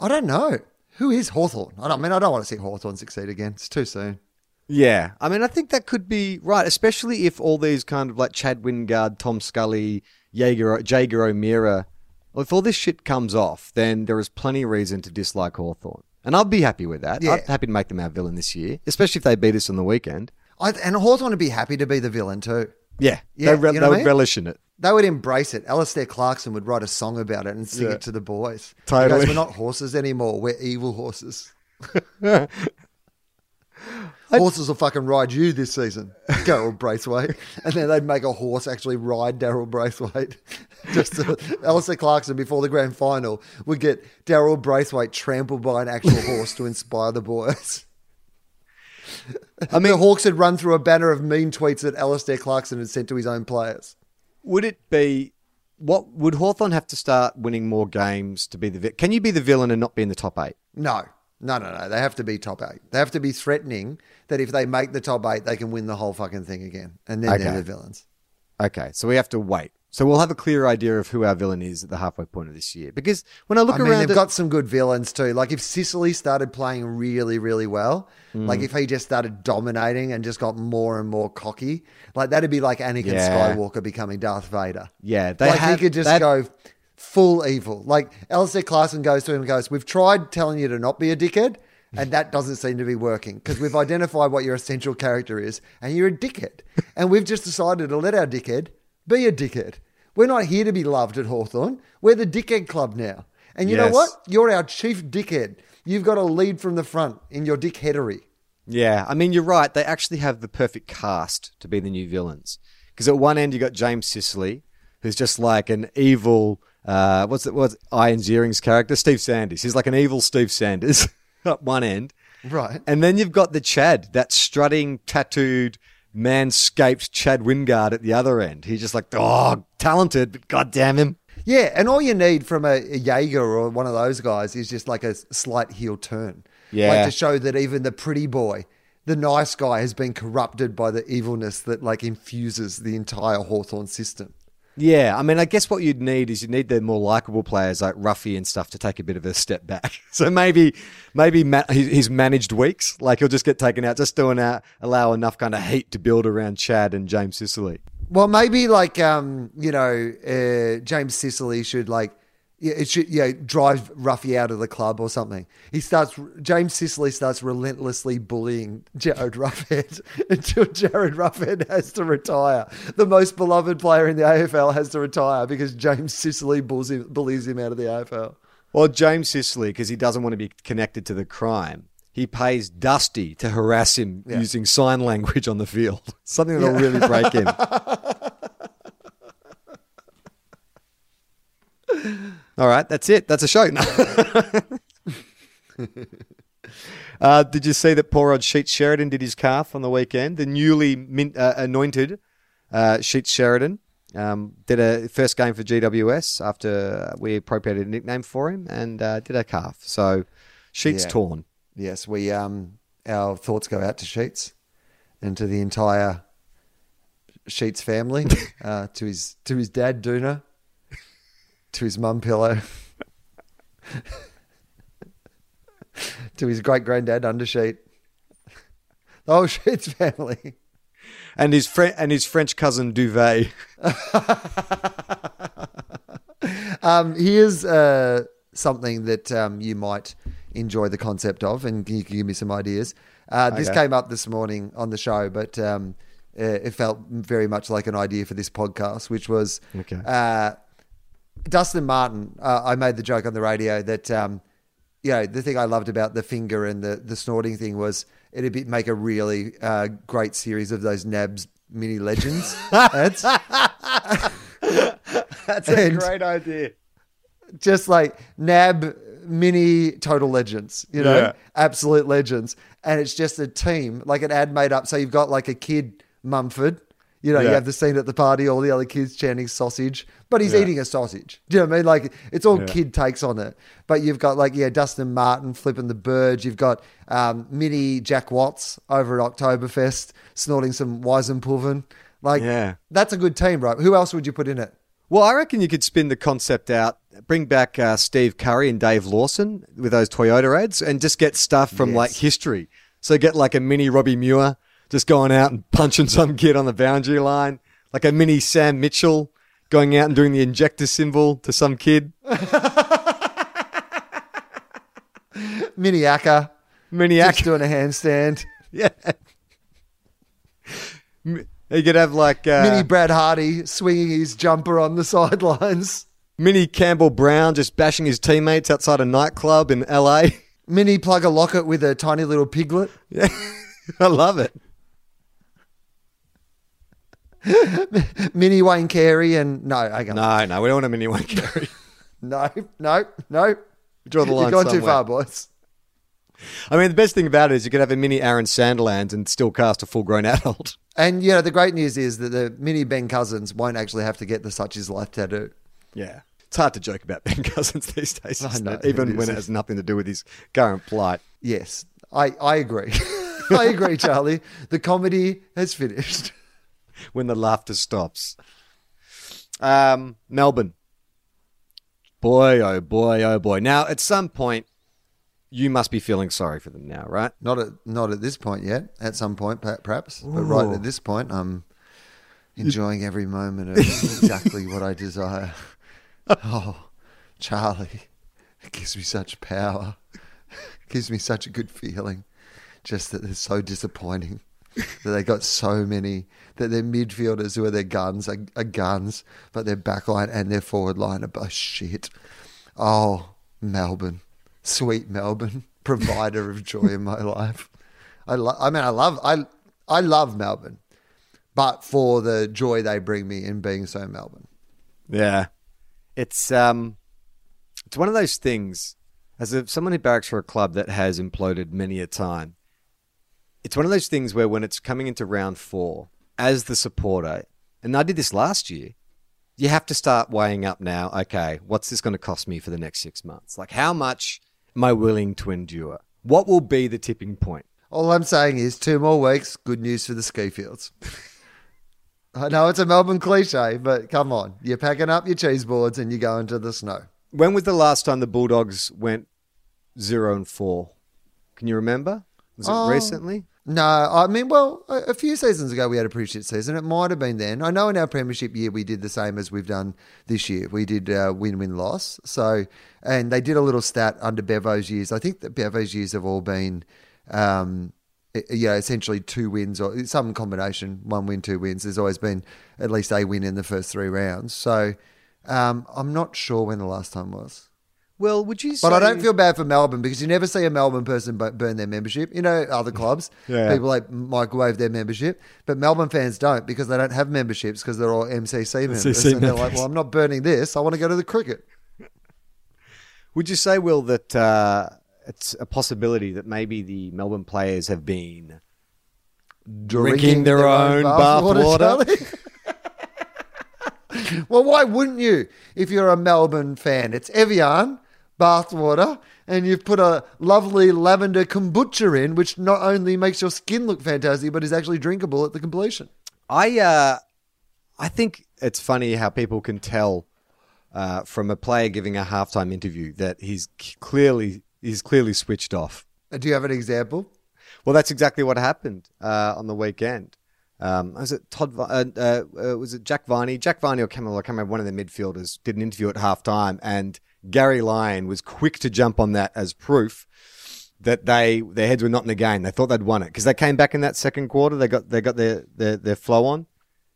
[SPEAKER 1] I don't know. Who is Hawthorn? I, don't, I mean, I don't want to see Hawthorn succeed again. It's too soon.
[SPEAKER 2] Yeah, I mean, I think that could be right, especially if all these kind of like Chad Wingard, Tom Scully, Jaeger, Jaeger O'Meara, if all this shit comes off, then there is plenty of reason to dislike Hawthorn. And I'll be happy with that.
[SPEAKER 1] Yeah.
[SPEAKER 2] I'm happy to make them our villain this year, especially if they beat us on the weekend.
[SPEAKER 1] I, and Hawthorn would be happy to be the villain too.
[SPEAKER 2] Yeah,
[SPEAKER 1] Yeah,
[SPEAKER 2] they, re-
[SPEAKER 1] you know
[SPEAKER 2] they would
[SPEAKER 1] mean?
[SPEAKER 2] relish in it.
[SPEAKER 1] They would embrace it. Alastair Clarkson would write a song about it and sing
[SPEAKER 2] Yeah.
[SPEAKER 1] it to the boys.
[SPEAKER 2] Totally.
[SPEAKER 1] goes, We're not horses anymore. We're evil horses. Horses will fucking ride you this season, Daryl Braithwaite. And then they'd make a horse actually ride Daryl Braithwaite. Just to, Alastair Clarkson before the grand final would get Daryl Braithwaite trampled by an actual horse to inspire the boys. I mean, the Hawks had run through a banner of mean tweets that Alastair Clarkson had sent to his own players.
[SPEAKER 2] Would it be what would Hawthorn have to start winning more games to be the Can you be the villain and not be in the top eight?
[SPEAKER 1] No, no, no, no. They have to be top eight. They have to be threatening that if they make the top eight, they can win the whole fucking thing again. And then they're the villains.
[SPEAKER 2] Okay, so we have to wait. So we'll have a clear idea of who our villain is at the halfway point of this year. Because when I look
[SPEAKER 1] I mean,
[SPEAKER 2] around,
[SPEAKER 1] they've
[SPEAKER 2] at-
[SPEAKER 1] got some good villains too. Like if Sicily started playing really, really well,
[SPEAKER 2] Mm.
[SPEAKER 1] like if he just started dominating and just got more and more cocky, like that'd be like Anakin
[SPEAKER 2] Yeah.
[SPEAKER 1] Skywalker becoming Darth Vader.
[SPEAKER 2] yeah, they
[SPEAKER 1] like
[SPEAKER 2] have,
[SPEAKER 1] he could just
[SPEAKER 2] they-
[SPEAKER 1] go full evil. Like Alastair Clarkson goes to him and goes, "We've tried telling you to not be a dickhead." And that doesn't seem to be working because we've identified what your essential character is, and you're a dickhead. And we've just decided to let our dickhead be a dickhead. We're not here to be loved at Hawthorn. We're the dickhead club now. And you know what? You're our chief dickhead. You've got to lead from the front in your dickheadery.
[SPEAKER 2] Yeah, I mean, you're right. They actually have the perfect cast to be the new villains. Because at one end, you've got James Sicily, who's just like an evil. Uh, what's it? What's Ian Ziering's character? Steve Sanders. He's like an evil Steve Sanders at one end.
[SPEAKER 1] Right.
[SPEAKER 2] And then you've got the Chad, that strutting, tattooed, manscaped Chad Wingard at the other end. He's just like, oh, talented, but goddamn him.
[SPEAKER 1] Yeah, and all you need from a, a Jaeger or one of those guys is just like a slight heel turn.
[SPEAKER 2] Yeah.
[SPEAKER 1] Like to show that even the pretty boy, the nice guy, has been corrupted by the evilness that like infuses the entire Hawthorn system.
[SPEAKER 2] Yeah, I mean, I guess what you'd need is you need the more likable players like Roughy and stuff to take a bit of a step back. So maybe, maybe ma- his managed weeks, like he'll just get taken out, just doing out, allow enough kind of heat to build around Chad and James Sicily.
[SPEAKER 1] Well, maybe like um, you know, uh, James Sicily should like yeah, it should yeah drive Roughy out of the club or something. He starts James Sicily starts relentlessly bullying Jarryd Roughead until Jarryd Roughead has to retire. The most beloved player in the AFL has to retire because James Sicily bullies him, bullies him out of the AFL.
[SPEAKER 2] Well, James Sicily, because he doesn't want to be connected to the crime, he pays Dusty to harass him
[SPEAKER 1] Yeah.
[SPEAKER 2] using sign language on the field. Something that'll really break him. All right, that's it. That's a show. Uh, did you see that poor old Sheets Sheridan did his calf on the weekend? The newly min- uh, anointed uh, Sheets Sheridan um, did a first game for GWS after we appropriated a nickname for him and uh, did a calf. So Sheets
[SPEAKER 1] Yeah.
[SPEAKER 2] torn.
[SPEAKER 1] Yes, we um our thoughts go out to Sheets and to the entire Sheets family, uh, to his to his dad Duna, to his mum Pillow, to his great granddad Undersheet, the whole Sheets family.
[SPEAKER 2] And his Fre- and his French cousin Duvet.
[SPEAKER 1] Um, here's uh, something that um, you might enjoy the concept of, and you can give me some ideas. Uh, this
[SPEAKER 2] Okay.
[SPEAKER 1] came up this morning on the show, but um, uh, it felt very much like an idea for this podcast, which was
[SPEAKER 2] Okay.
[SPEAKER 1] uh, Dustin Martin. Uh, I made the joke on the radio that um, you know the thing I loved about the finger and the the snorting thing was it'd be, make a really uh, great series of those Nabs mini legends ads.
[SPEAKER 2] That's
[SPEAKER 1] a great
[SPEAKER 2] idea.
[SPEAKER 1] just like nab mini total legends you know
[SPEAKER 2] Yeah.
[SPEAKER 1] absolute legends and it's just a team like an ad made up so you've got like a kid mumford you know you have the scene at the party all the other kids chanting sausage but he's
[SPEAKER 2] Yeah.
[SPEAKER 1] eating a sausage do you know what i mean like it's all
[SPEAKER 2] Yeah.
[SPEAKER 1] kid takes on it but you've got like yeah dustin martin flipping the bird you've got um, mini jack watts over at oktoberfest snorting some weizenpulven like
[SPEAKER 2] Yeah.
[SPEAKER 1] that's a good team right who else would you put in it
[SPEAKER 2] Well, I reckon you could spin the concept out, bring back uh, Steve Curry and Dave Lawson with those Toyota ads, and just get stuff from
[SPEAKER 1] Yes.
[SPEAKER 2] like history. So get like a mini Robbie Muir just going out and punching some kid on the boundary line, like a mini Sam Mitchell going out and doing the injector symbol to some kid,
[SPEAKER 1] mini Acker
[SPEAKER 2] mini
[SPEAKER 1] just doing a handstand
[SPEAKER 2] Yeah. You could have like uh,
[SPEAKER 1] Mini Brad Hardie swinging his jumper on the sidelines.
[SPEAKER 2] mini Campbell Brown just bashing his teammates outside a nightclub in LA.
[SPEAKER 1] Mini Plugger Lockett with a tiny little piglet.
[SPEAKER 2] Yeah, I love it.
[SPEAKER 1] Mini Wayne Carey and no, hang on.
[SPEAKER 2] No, no, we don't want a mini Wayne Carey.
[SPEAKER 1] No, no, no.
[SPEAKER 2] Draw the line
[SPEAKER 1] You've gone too far, boys.
[SPEAKER 2] I mean, the best thing about it is you could have a mini Aaron Sandilands and still cast a full-grown adult.
[SPEAKER 1] And you know, the great news is that the mini Ben Cousins won't actually have to get the such is life tattoo.
[SPEAKER 2] Yeah, it's hard to joke about Ben Cousins these days,
[SPEAKER 1] I
[SPEAKER 2] it? even
[SPEAKER 1] it
[SPEAKER 2] when it has nothing to do with his current plight.
[SPEAKER 1] Yes, I, I agree. I agree, Charlie. The comedy has finished.
[SPEAKER 2] When the laughter stops. Um, Melbourne. Boy, oh boy, oh boy. Now, at some point, you must be feeling sorry for them now, right?
[SPEAKER 1] Not at not at this point yet. At some point, perhaps, but right at this point, I'm enjoying every moment of exactly what I desire. Oh, Charlie, it gives me such power. It gives me such a good feeling. Just that they're so disappointing. That they got so many. That their midfielders who are their guns are, are guns, but their back line and their forward line are both shit. Oh, Melbourne, sweet Melbourne, provider of joy in my life. I, lo- I mean, I love, I, I love Melbourne, but for the joy they bring me in being so Melbourne.
[SPEAKER 2] Yeah. It's um it's one of those things as a, someone who barracks for a club that has imploded many a time. It's one of those things where when it's coming into round 4 as the supporter and I did this last year you have to start weighing up now okay what's this going to cost me for the next 6 months like how much am I willing to endure what will be the tipping point
[SPEAKER 1] All I'm saying is two more weeks, good news for the ski fields. I know it's a Melbourne cliche, but come on. You're packing up your cheese boards and you're going to the snow.
[SPEAKER 2] when was the last time the Bulldogs went 0 and 4 can you remember was it
[SPEAKER 1] Oh.
[SPEAKER 2] recently
[SPEAKER 1] No, I mean, well, a, a few seasons ago we had a pretty shit season. It might have been then. I know in our premiership year we did the same as we've done this year. We did uh, win-win loss. So, and they did a little stat under Bevo's years. I think that Bevo's years have all been, um, essentially two wins or some combination, one win, two wins. There's always been at least a win in the first three rounds. So, um, I'm not sure when the last time was.
[SPEAKER 2] Well, would you say?
[SPEAKER 1] But I don't feel bad for Melbourne because you never see a Melbourne person burn their membership. You know, other clubs,
[SPEAKER 2] Yeah.
[SPEAKER 1] people like microwave their membership, but Melbourne fans don't because they don't have memberships because they're all MCC members.
[SPEAKER 2] MCC
[SPEAKER 1] and they're like, well, I'm not burning this. I want to go to the cricket.
[SPEAKER 2] Would you say, Will, that uh, it's a possibility that maybe the Melbourne players have been drinking their, own bathwater?
[SPEAKER 1] Charlie. well, why wouldn't you if you're a Melbourne fan? It's Evian bathwater, and you've put a lovely lavender kombucha in, which not only makes your skin look fantastic, but is actually drinkable at the completion.
[SPEAKER 2] I uh, I think it's funny how people can tell uh, from a player giving a halftime interview that he's clearly he's clearly switched off.
[SPEAKER 1] Uh, Do you have an example?
[SPEAKER 2] Well, that's exactly what happened uh, on the weekend. Um, was it Todd? Uh, uh, uh, was it Jack Viney? Jack Viney or Camilla? I can't remember. One of the midfielders did an interview at halftime, and Gary Lyon was quick to jump on that as proof that they their heads were not in the game. They thought they'd won it because they came back in that second quarter. They got they got their their, their flow on,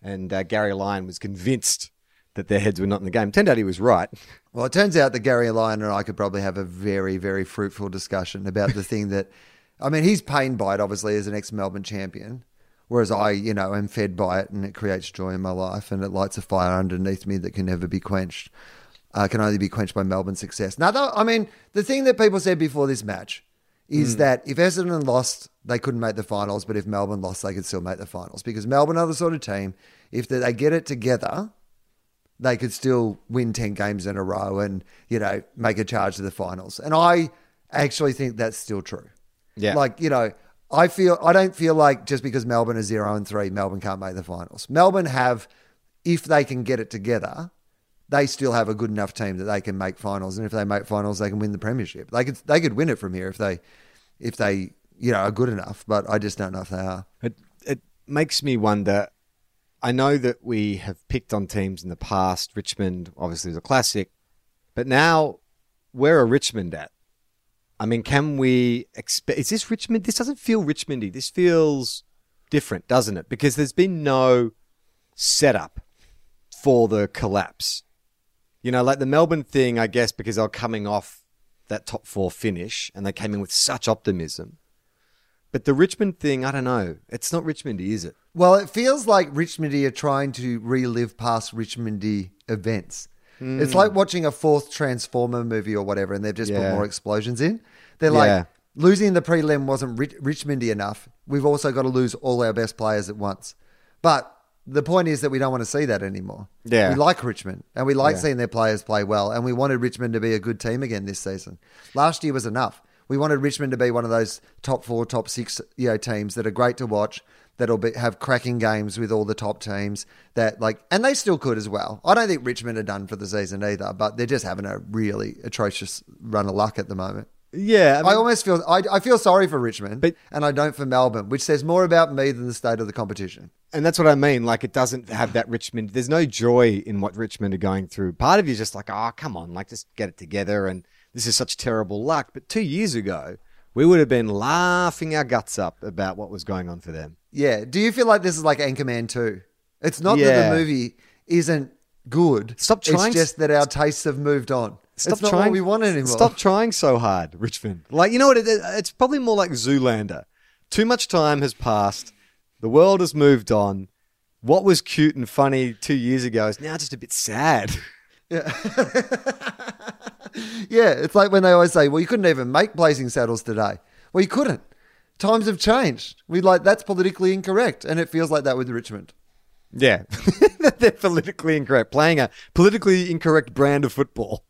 [SPEAKER 2] and uh, Gary Lyon was convinced that their heads were not in the game. Turned out he was right.
[SPEAKER 1] Well, it turns out that Gary Lyon and I could probably have a very, very fruitful discussion about the thing that, I mean, he's pained by it, obviously, as an ex Melbourne champion, whereas I, you know, am fed by it and it creates joy in my life and it lights a fire underneath me that can never be quenched. Uh, can only be quenched by Melbourne's success. Now, though, I mean, the thing that people said before this match is that if Essendon lost, they couldn't make the finals, but if Melbourne lost, they could still make the finals because Melbourne are the sort of team, if they get it together, they could still win 10 games in a row and, you know, make a charge to the finals. And I actually think that's still true.
[SPEAKER 2] Yeah.
[SPEAKER 1] Like, you know, I feel I don't feel like just because Melbourne is 0 and 3, Melbourne can't make the finals. Melbourne have if they can get it together, they still have a good enough team that they can make finals and if they make finals they can win the premiership. They could they could win it from here if they if they, you know, are good enough, but I just don't know if they are.
[SPEAKER 2] It it makes me wonder. I know that we have picked on teams in the past. Richmond obviously is a classic, but now where are Richmond at? I mean, can we expect? Is this Richmond? This doesn't feel Richmondy. This feels different, doesn't it? Because there's been no setup for the collapse. You know, like the Melbourne thing, I guess, because they were coming off that top four finish and they came in with such optimism. But the Richmond thing, I don't know. It's not Richmondy, is it?
[SPEAKER 1] Well, it feels like Richmondy are trying to relive past Richmondy events. Hmm. It's like watching a fourth Transformer movie or whatever, and they've just
[SPEAKER 2] Yeah.
[SPEAKER 1] put more explosions in. They're
[SPEAKER 2] Yeah.
[SPEAKER 1] like, losing the prelim wasn't Rich- Richmondy enough. We've also got to lose all our best players at once. But the point is that we don't want to see that anymore.
[SPEAKER 2] Yeah.
[SPEAKER 1] We like Richmond, and we like
[SPEAKER 2] Yeah.
[SPEAKER 1] seeing their players play well, and we wanted Richmond to be a good team again this season. Last year was enough. We wanted Richmond to be one of those top four, top six, you know, teams that are great to watch. That'll be, have cracking games with all the top teams. That like, and they still could as well. I don't think Richmond are done for the season either, but they're just having a really atrocious run of luck at the moment.
[SPEAKER 2] Yeah.
[SPEAKER 1] I almost feel I, I feel sorry for Richmond,
[SPEAKER 2] But-
[SPEAKER 1] and I don't for Melbourne, which says more about me than the state of the competition.
[SPEAKER 2] and that's what I mean. Like, it doesn't have that Richmond. There's no joy in what Richmond are going through. Part of you is just like, oh, come on, like, just get it together. And this is such terrible luck. But two years ago, we would have been laughing our guts up about what was going on for them.
[SPEAKER 1] Yeah. Do you feel like this is like Anchorman 2? It's not
[SPEAKER 2] Yeah.
[SPEAKER 1] that the movie isn't good.
[SPEAKER 2] Stop trying-
[SPEAKER 1] It's just that our tastes have moved on.
[SPEAKER 2] Stop
[SPEAKER 1] it's not
[SPEAKER 2] trying.
[SPEAKER 1] what we want anymore.
[SPEAKER 2] Stop trying so hard, Richmond. Like you know what? It, it's probably more like Zoolander. Too much time has passed. The world has moved on. What was cute and funny two years ago is now just a bit sad.
[SPEAKER 1] Yeah. yeah, it's like when they always say, "Well, you couldn't even make Blazing Saddles today." Well, you couldn't. Times have changed. We like that's politically incorrect, and it feels like that with Richmond.
[SPEAKER 2] Yeah, they're politically incorrect, playing a politically incorrect brand of football.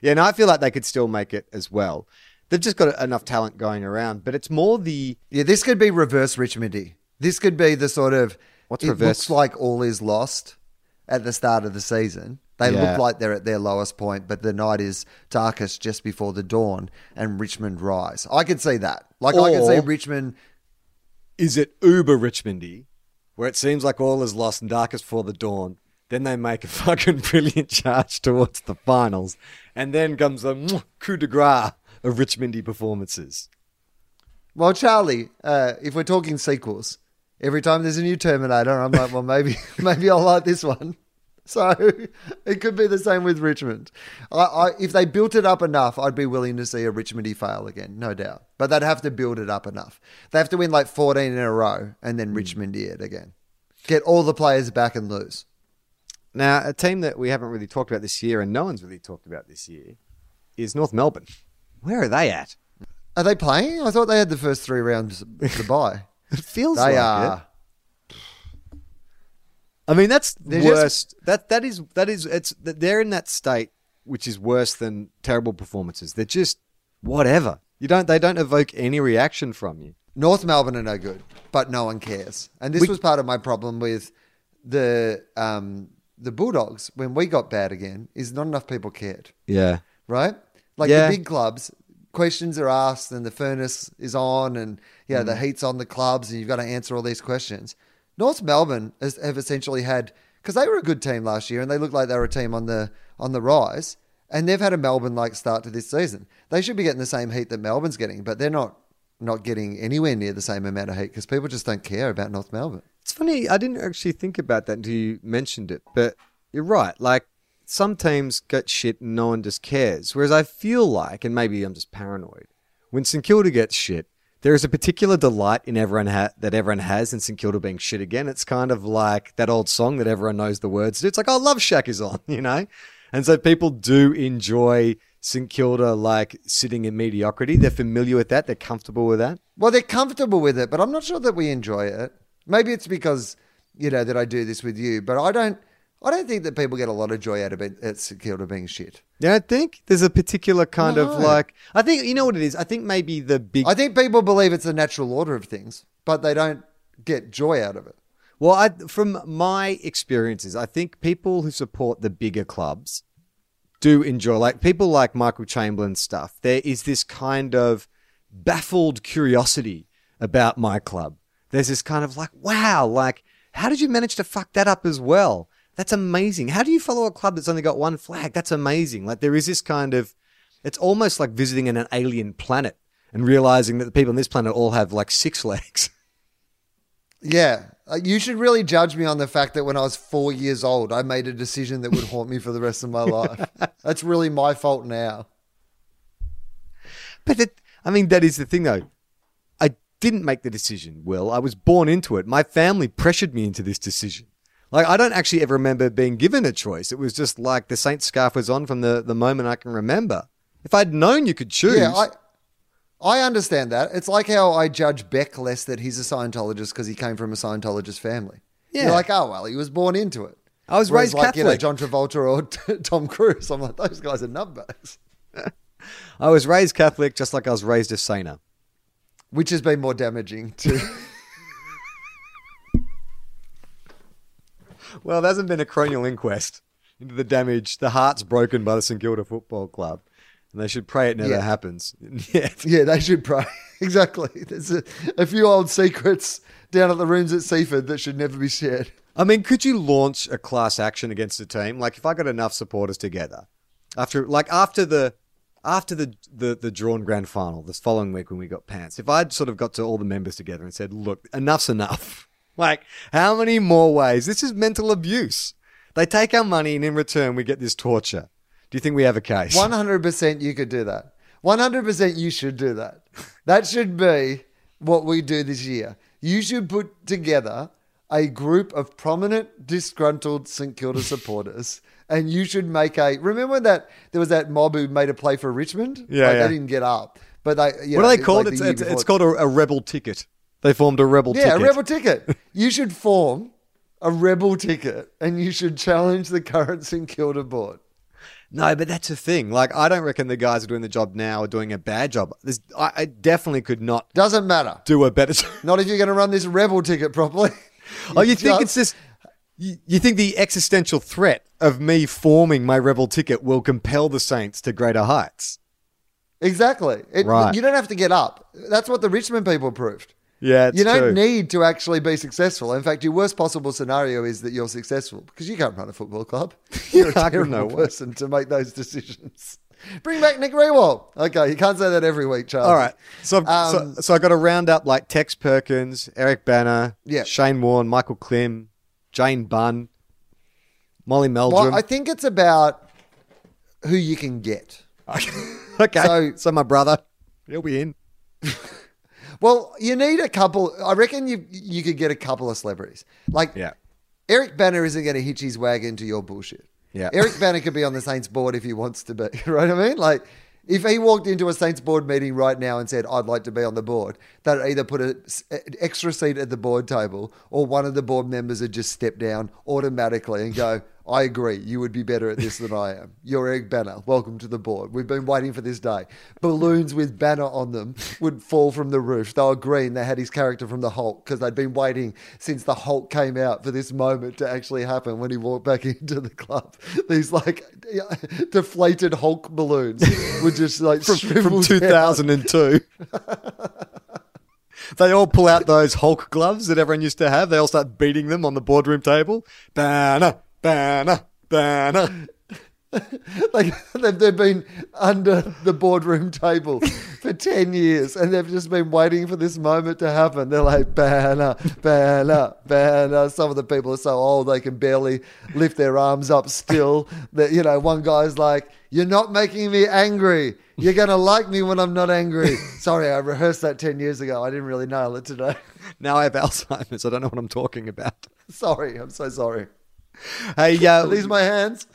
[SPEAKER 2] Yeah, and I feel like they could still make it as well. They've just got enough talent going around, but it's more the
[SPEAKER 1] Yeah, this could be reverse Richmondy. This could be the sort of
[SPEAKER 2] What's
[SPEAKER 1] it
[SPEAKER 2] reverse?
[SPEAKER 1] looks like all is lost at the start of the season, They
[SPEAKER 2] Yeah.
[SPEAKER 1] look like they're at their lowest point, but the night is darkest just before the dawn, and Richmond rise. I could see that. Like I could see Richmond.
[SPEAKER 2] Is it uber Richmondy, where it seems like all is lost and darkest before the dawn? Then they make a fucking brilliant charge towards the finals, and then comes a coup de grace of Richmondy performances.
[SPEAKER 1] Well, Charlie, uh, if we're talking sequels, every time there's a new Terminator, I'm like, well, maybe maybe I'll like this one. So it could be the same with Richmond. I, I, if they built it up enough, I'd be willing to see a Richmondy fail again, no doubt. But they'd have to build it up enough. They have to win like 14 in a row and then Richmondy it again. Get all the players back and lose.
[SPEAKER 2] Now, a team that we haven't really talked about this year, and no one's really talked about this year, is North Melbourne. Where are they at?
[SPEAKER 1] Are they playing? I thought they had the first three rounds to buy.
[SPEAKER 2] It feels
[SPEAKER 1] they
[SPEAKER 2] like
[SPEAKER 1] are.
[SPEAKER 2] it. I mean, that's
[SPEAKER 1] They're just-
[SPEAKER 2] worst. That that is that is it's they're in that state which is worse than terrible performances. They're just whatever. You don't they don't evoke any reaction from you.
[SPEAKER 1] North Melbourne are no good, but no one cares. And this
[SPEAKER 2] We-
[SPEAKER 1] was part of my problem with the um, the Bulldogs when we got bad again. Is not enough people cared,
[SPEAKER 2] Yeah.
[SPEAKER 1] right? Like
[SPEAKER 2] Yeah.
[SPEAKER 1] the big clubs, questions are asked, and the furnace is on, and yeah,
[SPEAKER 2] Mm.
[SPEAKER 1] the heat's on the clubs, and you've got to answer all these questions. North Melbourne has, have essentially had because they were a good team last year, and they looked like they were a team on the on the rise, and they've had a Melbourne like start to this season. They should be getting the same heat that Melbourne's getting, but they're not not getting anywhere near the same amount of heat because people just don't care about North Melbourne.
[SPEAKER 2] It's funny. I didn't actually think about that until you mentioned it, but you're right. Like some teams get shit and no one just cares. Whereas I feel like, and maybe I'm just paranoid, when St Kilda gets shit, there is a particular delight in everyone ha- that everyone has in St Kilda being shit again. It's kind of like that old song that everyone knows the words to. It's like, oh, Love Shack is on, you know? And so people do enjoy St Kilda like sitting in mediocrity. They're familiar with that. They're comfortable with that.
[SPEAKER 1] Well, they're comfortable with it, but I'm not sure that we enjoy it. Maybe it's because you know that I do this with you, but I don't. I don't think that people get a lot of joy out of it at St Kilda being shit.
[SPEAKER 2] Yeah, I think there's a particular kind of like. I think you know what it is. I think maybe the big.
[SPEAKER 1] I think people believe it's the natural order of things, but they don't get joy out of it.
[SPEAKER 2] well, I, from my experiences, I think people who support the bigger clubs do enjoy. Like people like Michael Chamberlain stuff. There is this kind of baffled curiosity about my club. There's this kind of like, wow, like how did you manage to fuck that up as well? That's amazing. How do you follow a club that's only got one flag? That's amazing. Like there is this kind of, it's almost like visiting an alien planet and realizing that the people on this planet all have like six legs.
[SPEAKER 1] Yeah, Uh, you should really judge me on the fact that when I was four years old, I made a decision that would haunt me for the rest of my life. That's really my fault now.
[SPEAKER 2] But it, I mean, that is the thing though. Didn't make the decision, Will. I was born into it. My family pressured me into this decision. Like, I don't actually ever remember being given a choice. It was just like the Saint scarf was on from the, the moment I can remember. If I'd known you could choose.
[SPEAKER 1] Yeah, I I understand that. It's like how I judge Beck less that he's a Scientologist because he came from a Scientologist family.
[SPEAKER 2] Yeah.
[SPEAKER 1] You're like, oh well, he was born into it.
[SPEAKER 2] I was
[SPEAKER 1] Whereas
[SPEAKER 2] raised
[SPEAKER 1] like, You know,
[SPEAKER 2] Catholic.
[SPEAKER 1] John Travolta or Tom Cruise. I'm like, those guys are nutbags.
[SPEAKER 2] I was raised Catholic just like I was raised a saner.
[SPEAKER 1] Which has been more damaging to.
[SPEAKER 2] Well, there hasn't been a coronial inquest into the damage. The heart's broken by the St Kilda Football Club. And they should pray it never
[SPEAKER 1] Yeah.
[SPEAKER 2] happens. yeah.
[SPEAKER 1] yeah, they should pray. exactly. There's a, a few old secrets down at the rooms at Seaford that should never be shared.
[SPEAKER 2] I mean, could you launch a class action against a team? Like, if I got enough supporters together, after like after the after the the, the drawn grand final this following week when we got pants, if I'd sort of got to all the members together and said, "Look, enough's enough. Like, how many more ways? This is mental abuse. They take our money, and in return, we get this torture. Do you think we have a case?
[SPEAKER 1] 100% you could do that. 100% you should do that. That should be what we do this year. You should put together a group of prominent, disgruntled St Kilda supporters. And you should make a. Remember that there was that mob who made a play for Richmond?
[SPEAKER 2] Yeah,
[SPEAKER 1] Like,
[SPEAKER 2] yeah.
[SPEAKER 1] They didn't get up. But they. You
[SPEAKER 2] what
[SPEAKER 1] know,
[SPEAKER 2] are they called?
[SPEAKER 1] like
[SPEAKER 2] it's,
[SPEAKER 1] the
[SPEAKER 2] it's, it's called a, a rebel ticket. They formed a rebel ticket.
[SPEAKER 1] Yeah,
[SPEAKER 2] ticket.
[SPEAKER 1] a rebel ticket. You should form a rebel ticket and you should challenge the current St Kilda board.
[SPEAKER 2] No, but that's the thing. Like, I don't reckon the guys who are doing the job now are doing a bad job. There's, I, I definitely could not
[SPEAKER 1] Doesn't matter.
[SPEAKER 2] do a better job.
[SPEAKER 1] Not if you're going to run this rebel ticket properly.
[SPEAKER 2] Oh, you think
[SPEAKER 1] just-
[SPEAKER 2] it's this? You, you think the existential threat of me forming my rebel ticket will compel the Saints to greater heights?
[SPEAKER 1] Exactly. It,
[SPEAKER 2] Right.
[SPEAKER 1] You don't have to get up. That's what the Richmond people proved.
[SPEAKER 2] Yeah, it's
[SPEAKER 1] you don't
[SPEAKER 2] true.
[SPEAKER 1] need to actually be successful. In fact, your worst possible scenario is that you're successful because you can't run a football club. You're a
[SPEAKER 2] I don't know
[SPEAKER 1] terrible person to make those decisions. Bring back Nick Riewoldt. Okay, you can't say that every week, Charles.
[SPEAKER 2] All right. So, I've-
[SPEAKER 1] Um,
[SPEAKER 2] so, so I got to round up like Tex Perkins, Eric Bana,
[SPEAKER 1] Yeah.
[SPEAKER 2] Shane Warne, Michael Klim, Jane Bunn, Molly Meldrum.
[SPEAKER 1] Well, I think it's about who you can get.
[SPEAKER 2] okay.
[SPEAKER 1] so-
[SPEAKER 2] So, my brother, he'll be in.
[SPEAKER 1] Well, you need a couple. I reckon you you could get a couple of celebrities. Like
[SPEAKER 2] Yeah.
[SPEAKER 1] Eric Bana isn't going to hitch his wagon to your bullshit.
[SPEAKER 2] Yeah.
[SPEAKER 1] Eric Bana could be on the Saints board if he wants to be. Right? I mean, like if he walked into a Saints board meeting right now and said, "I'd like to be on the board," they'd either put a, an extra seat at the board table, or one of the board members would just step down automatically and go. I agree. You would be better at this than I am. You're Eric Bana. Welcome to the board. We've been waiting for this day. Balloons with Banner on them would fall from the roof. They were green. They had his character from the Hulk because they'd been waiting since the Hulk came out for this moment to actually happen when he walked back into the club. These like deflated Hulk balloons would just like
[SPEAKER 2] From, from
[SPEAKER 1] shrivel down.
[SPEAKER 2] 2002. they all pull out those Hulk gloves that everyone used to have. They all start beating them on the boardroom table. Banner, banner, banner.
[SPEAKER 1] Like they've, been under the boardroom table for 10 years and they've just been waiting for this moment to happen. They're like, banner, banner, banner. Some of the people are so old they can barely lift their arms up still. That You know, one guy's like, You're not making me angry. You're going to like me when I'm not angry. Sorry, I rehearsed that 10 years ago. I didn't really nail it today.
[SPEAKER 2] Now I have Alzheimer's. I don't know what I'm talking about.
[SPEAKER 1] sorry, I'm so sorry.
[SPEAKER 2] Hey, uh,
[SPEAKER 1] Are these my hands?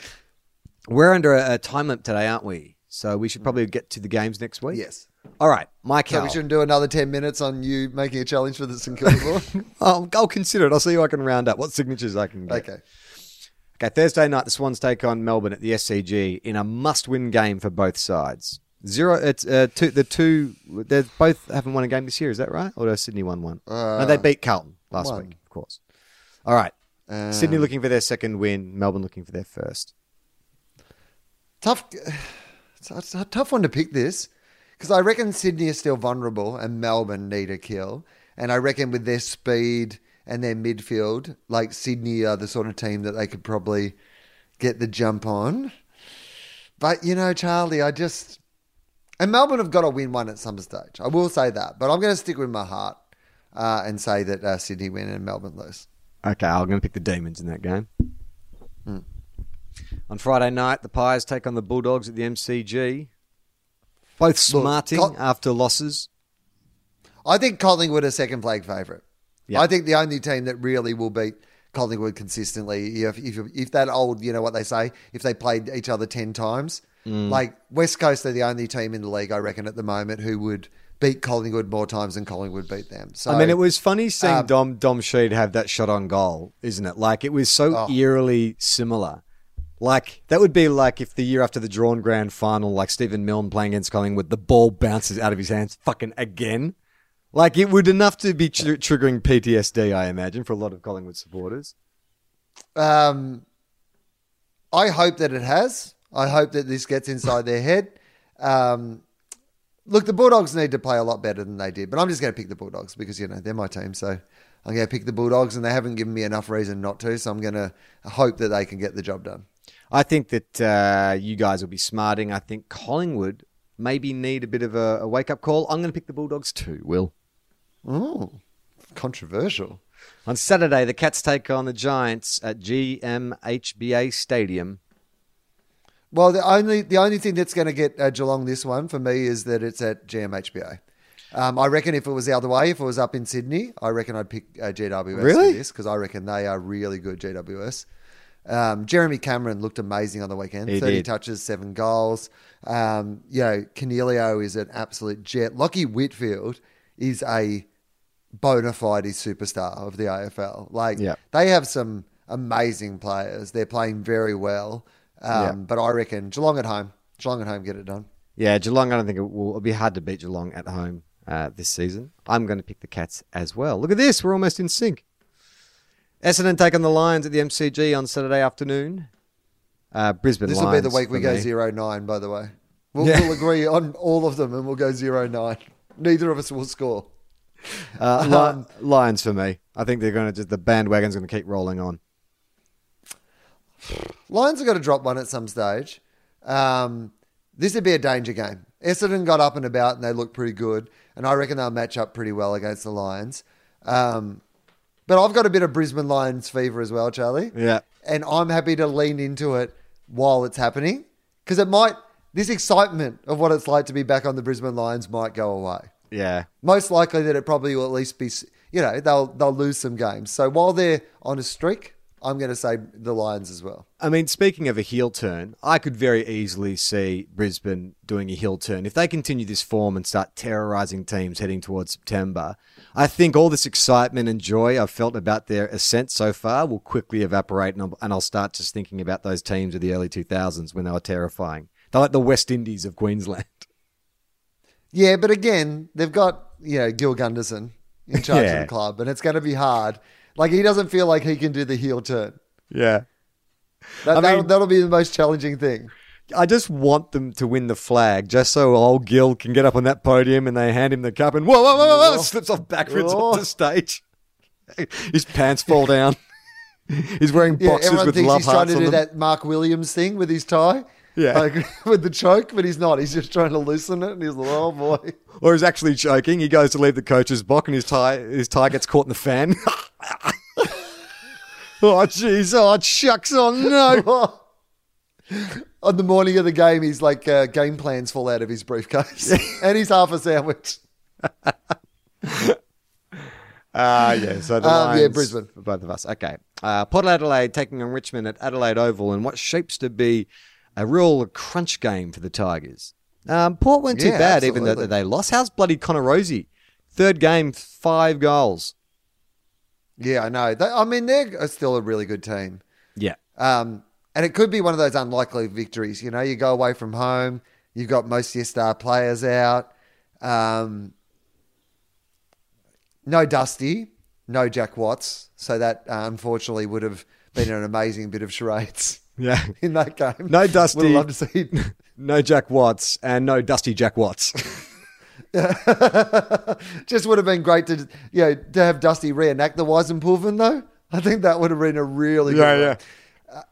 [SPEAKER 2] we're under a, a time limit today, aren't we? So we should probably get to the games next week.
[SPEAKER 1] Yes.
[SPEAKER 2] All right, Mike.
[SPEAKER 1] So we shouldn't do another 10 minutes on you making a challenge for the St Kilda?
[SPEAKER 2] I'll, I'll consider it. I'll see who I can round up. What signatures I can get.
[SPEAKER 1] okay.
[SPEAKER 2] Okay, Thursday night, the Swans take on Melbourne at the SCG in a must-win game for both sides. Zero. It's uh, two. The two. They both haven't won a game this year. Is that right? Or does Sydney won one? no, they beat Carlton last
[SPEAKER 1] one.
[SPEAKER 2] week, of course. All right.
[SPEAKER 1] Um,
[SPEAKER 2] Sydney looking for their second win. Melbourne looking for their first.
[SPEAKER 1] tough. It's a, tough one to pick this because I reckon Sydney is still vulnerable and Melbourne need a kill, and I reckon with their speed and their midfield, like Sydney are the sort of team that they could probably get the jump on. But you know, Charlie, I just and Melbourne have got to win one at some stage. I will say that, but I'm going to stick with my heart uh, and say that uh, Sydney win and Melbourne lose.
[SPEAKER 2] Okay, I'm going to pick the Demons in that game.
[SPEAKER 1] Hmm.
[SPEAKER 2] On Friday night, the Pies take on the Bulldogs at the MCG. Both smarting
[SPEAKER 1] Col-
[SPEAKER 2] after losses.
[SPEAKER 1] I think Collingwood are second flag favourite.
[SPEAKER 2] Yeah.
[SPEAKER 1] I think the only team that really will beat Collingwood consistently, if, if, if that old, you know what they say, if they played each other 10 times,
[SPEAKER 2] Mm.
[SPEAKER 1] like West Coast are the only team in the league, I reckon, at the moment who would beat Collingwood more times than Collingwood beat them. So,
[SPEAKER 2] I mean, it was funny seeing
[SPEAKER 1] um,
[SPEAKER 2] Dom Dom Sheed have that shot on goal, isn't it? Like it was so
[SPEAKER 1] Oh.
[SPEAKER 2] eerily similar. Like that would be like if the year after the drawn grand final, like Stephen Milne playing against Collingwood, the ball bounces out of his hands fucking again. Like it would enough to be tr- triggering PTSD, I imagine, for a lot of Collingwood supporters.
[SPEAKER 1] Um, I hope that it has. I hope that this gets inside their head. Um, look, the Bulldogs need to play a lot better than they did, but I'm just going to pick the Bulldogs because you know they're my team. So I'm going to pick the Bulldogs, and they haven't given me enough reason not to. So I'm going to hope that they can get the job done.
[SPEAKER 2] I think that uh, you guys will be smarting. I think Collingwood maybe need a bit of a, a wake up call. I'm going to pick the Bulldogs too. Will.
[SPEAKER 1] Oh, controversial.
[SPEAKER 2] On Saturday, the Cats take on the Giants at GMHBA Stadium.
[SPEAKER 1] Well, the only the only thing that's going to get uh, Geelong this one for me is that it's at GMHBA. Um, I reckon if it was the other way, if it was up in Sydney, I reckon I'd pick uh, GWS
[SPEAKER 2] Really?
[SPEAKER 1] for this because I reckon they are really good GWS. Um, Jeremy Cameron looked amazing on the weekend.
[SPEAKER 2] He
[SPEAKER 1] 30
[SPEAKER 2] did.
[SPEAKER 1] touches, seven goals. Um, you know, Coniglio is an absolute jet. Lachie Whitfield is a bona fide superstar of the AFL. Like,
[SPEAKER 2] Yeah.
[SPEAKER 1] they have some amazing players. They're playing very well. Um,
[SPEAKER 2] Yeah.
[SPEAKER 1] But I reckon Geelong at home. Geelong at home get it done.
[SPEAKER 2] Yeah, Geelong, I don't think it will it'll be hard to beat Geelong at home uh, this season. I'm going to pick the Cats as well. Look at this. We're almost in sync. Essendon take on the Lions at the MCG on Saturday afternoon. Uh, Brisbane
[SPEAKER 1] This will be the week we go
[SPEAKER 2] me.
[SPEAKER 1] zero nine. By the way, we'll,
[SPEAKER 2] Yeah.
[SPEAKER 1] we'll agree on all of them, and we'll go zero nine. Neither of us will score.
[SPEAKER 2] Uh, Li- Lions for me. I think they're going to just the bandwagon's going to keep rolling on.
[SPEAKER 1] Lions are going to drop one at some stage. Um, this would be a danger game. Essendon got up and about, and they look pretty good, and I reckon they'll match up pretty well against the Lions. Um, but I've got a bit of Brisbane Lions fever as well, Charlie.
[SPEAKER 2] Yeah.
[SPEAKER 1] and I'm happy to lean into it while it's happening because it might. This excitement of what it's like to be back on the Brisbane Lions might go away.
[SPEAKER 2] Yeah.
[SPEAKER 1] Most likely that it probably will at least be. You know, they'll they'll lose some games. So while they're on a streak, I'm going to say the Lions as well.
[SPEAKER 2] I mean, speaking of a heel turn, I could very easily see Brisbane doing a heel turn. If they continue this form and start terrorizing teams heading towards September, I think all this excitement and joy I've felt about their ascent so far will quickly evaporate, and I'll, and I'll start just thinking about those teams of the early 2000s when they were terrifying. They're like the West Indies of Queensland.
[SPEAKER 1] Yeah, but again, they've got you know Gil Gunderson in charge of the club, and it's going to be hard. Like he doesn't feel like he can do the heel turn.
[SPEAKER 2] Yeah.
[SPEAKER 1] That,
[SPEAKER 2] I
[SPEAKER 1] that'll,
[SPEAKER 2] mean-
[SPEAKER 1] that'll be the most challenging thing.
[SPEAKER 2] I just want them to win the flag, just so old Gil can get up on that podium and they hand him the cup and whoa, whoa, whoa, whoa,
[SPEAKER 1] Whoa.
[SPEAKER 2] slips off backwards
[SPEAKER 1] Whoa.
[SPEAKER 2] off the stage. His pants fall down. He's wearing
[SPEAKER 1] Yeah,
[SPEAKER 2] boxes
[SPEAKER 1] everyone
[SPEAKER 2] with
[SPEAKER 1] thinks
[SPEAKER 2] love
[SPEAKER 1] he's trying to do
[SPEAKER 2] them.
[SPEAKER 1] that Mark Williams thing with his tie.
[SPEAKER 2] Yeah.
[SPEAKER 1] Like, with the choke, but he's not. He's just trying to loosen it, and he's like, "Oh boy!"
[SPEAKER 2] Or he's actually choking. He goes to leave the coach's box and his tie his tie gets caught in the fan. oh jeez, oh shucks, oh no.
[SPEAKER 1] On the morning of the game, he's like, uh, game plans fall out of his briefcase, and he's half a sandwich.
[SPEAKER 2] Ah, yeah. So the
[SPEAKER 1] Um, yeah, Brisbane.
[SPEAKER 2] for both of us. Okay. Uh, Port Adelaide taking on Richmond at Adelaide Oval and what shapes to be a real crunch game for the Tigers. Um, Port weren't too
[SPEAKER 1] Yeah,
[SPEAKER 2] bad, even though they lost. How's bloody Connor Rozee? Third game, five goals.
[SPEAKER 1] Yeah, I know. They, I mean, they're still a really good team.
[SPEAKER 2] Yeah.
[SPEAKER 1] Um, and it could be one of those unlikely victories. You know, you go away from home, you've got most of your star players out. Um, no Dusty, no Jack Watts. So that uh, unfortunately would have been an amazing bit of charades
[SPEAKER 2] Yeah.
[SPEAKER 1] in that game.
[SPEAKER 2] No Dusty.
[SPEAKER 1] Would loved to see.
[SPEAKER 2] No Jack Watts and no Dusty Jack Watts.
[SPEAKER 1] Just would have been great to you know to have Dusty reenact the Weisenpulven though. I think that would have been a really good one.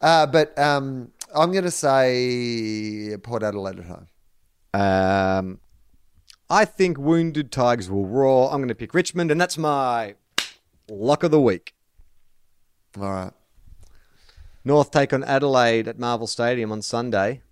[SPEAKER 1] Uh, but um, I'm going to say Port Adelaide at home.
[SPEAKER 2] Um, I think Wounded Tigers will roar. I'm going to pick Richmond, and that's my luck of the week.
[SPEAKER 1] All right.
[SPEAKER 2] North take on Adelaide at Marvel Stadium on Sunday.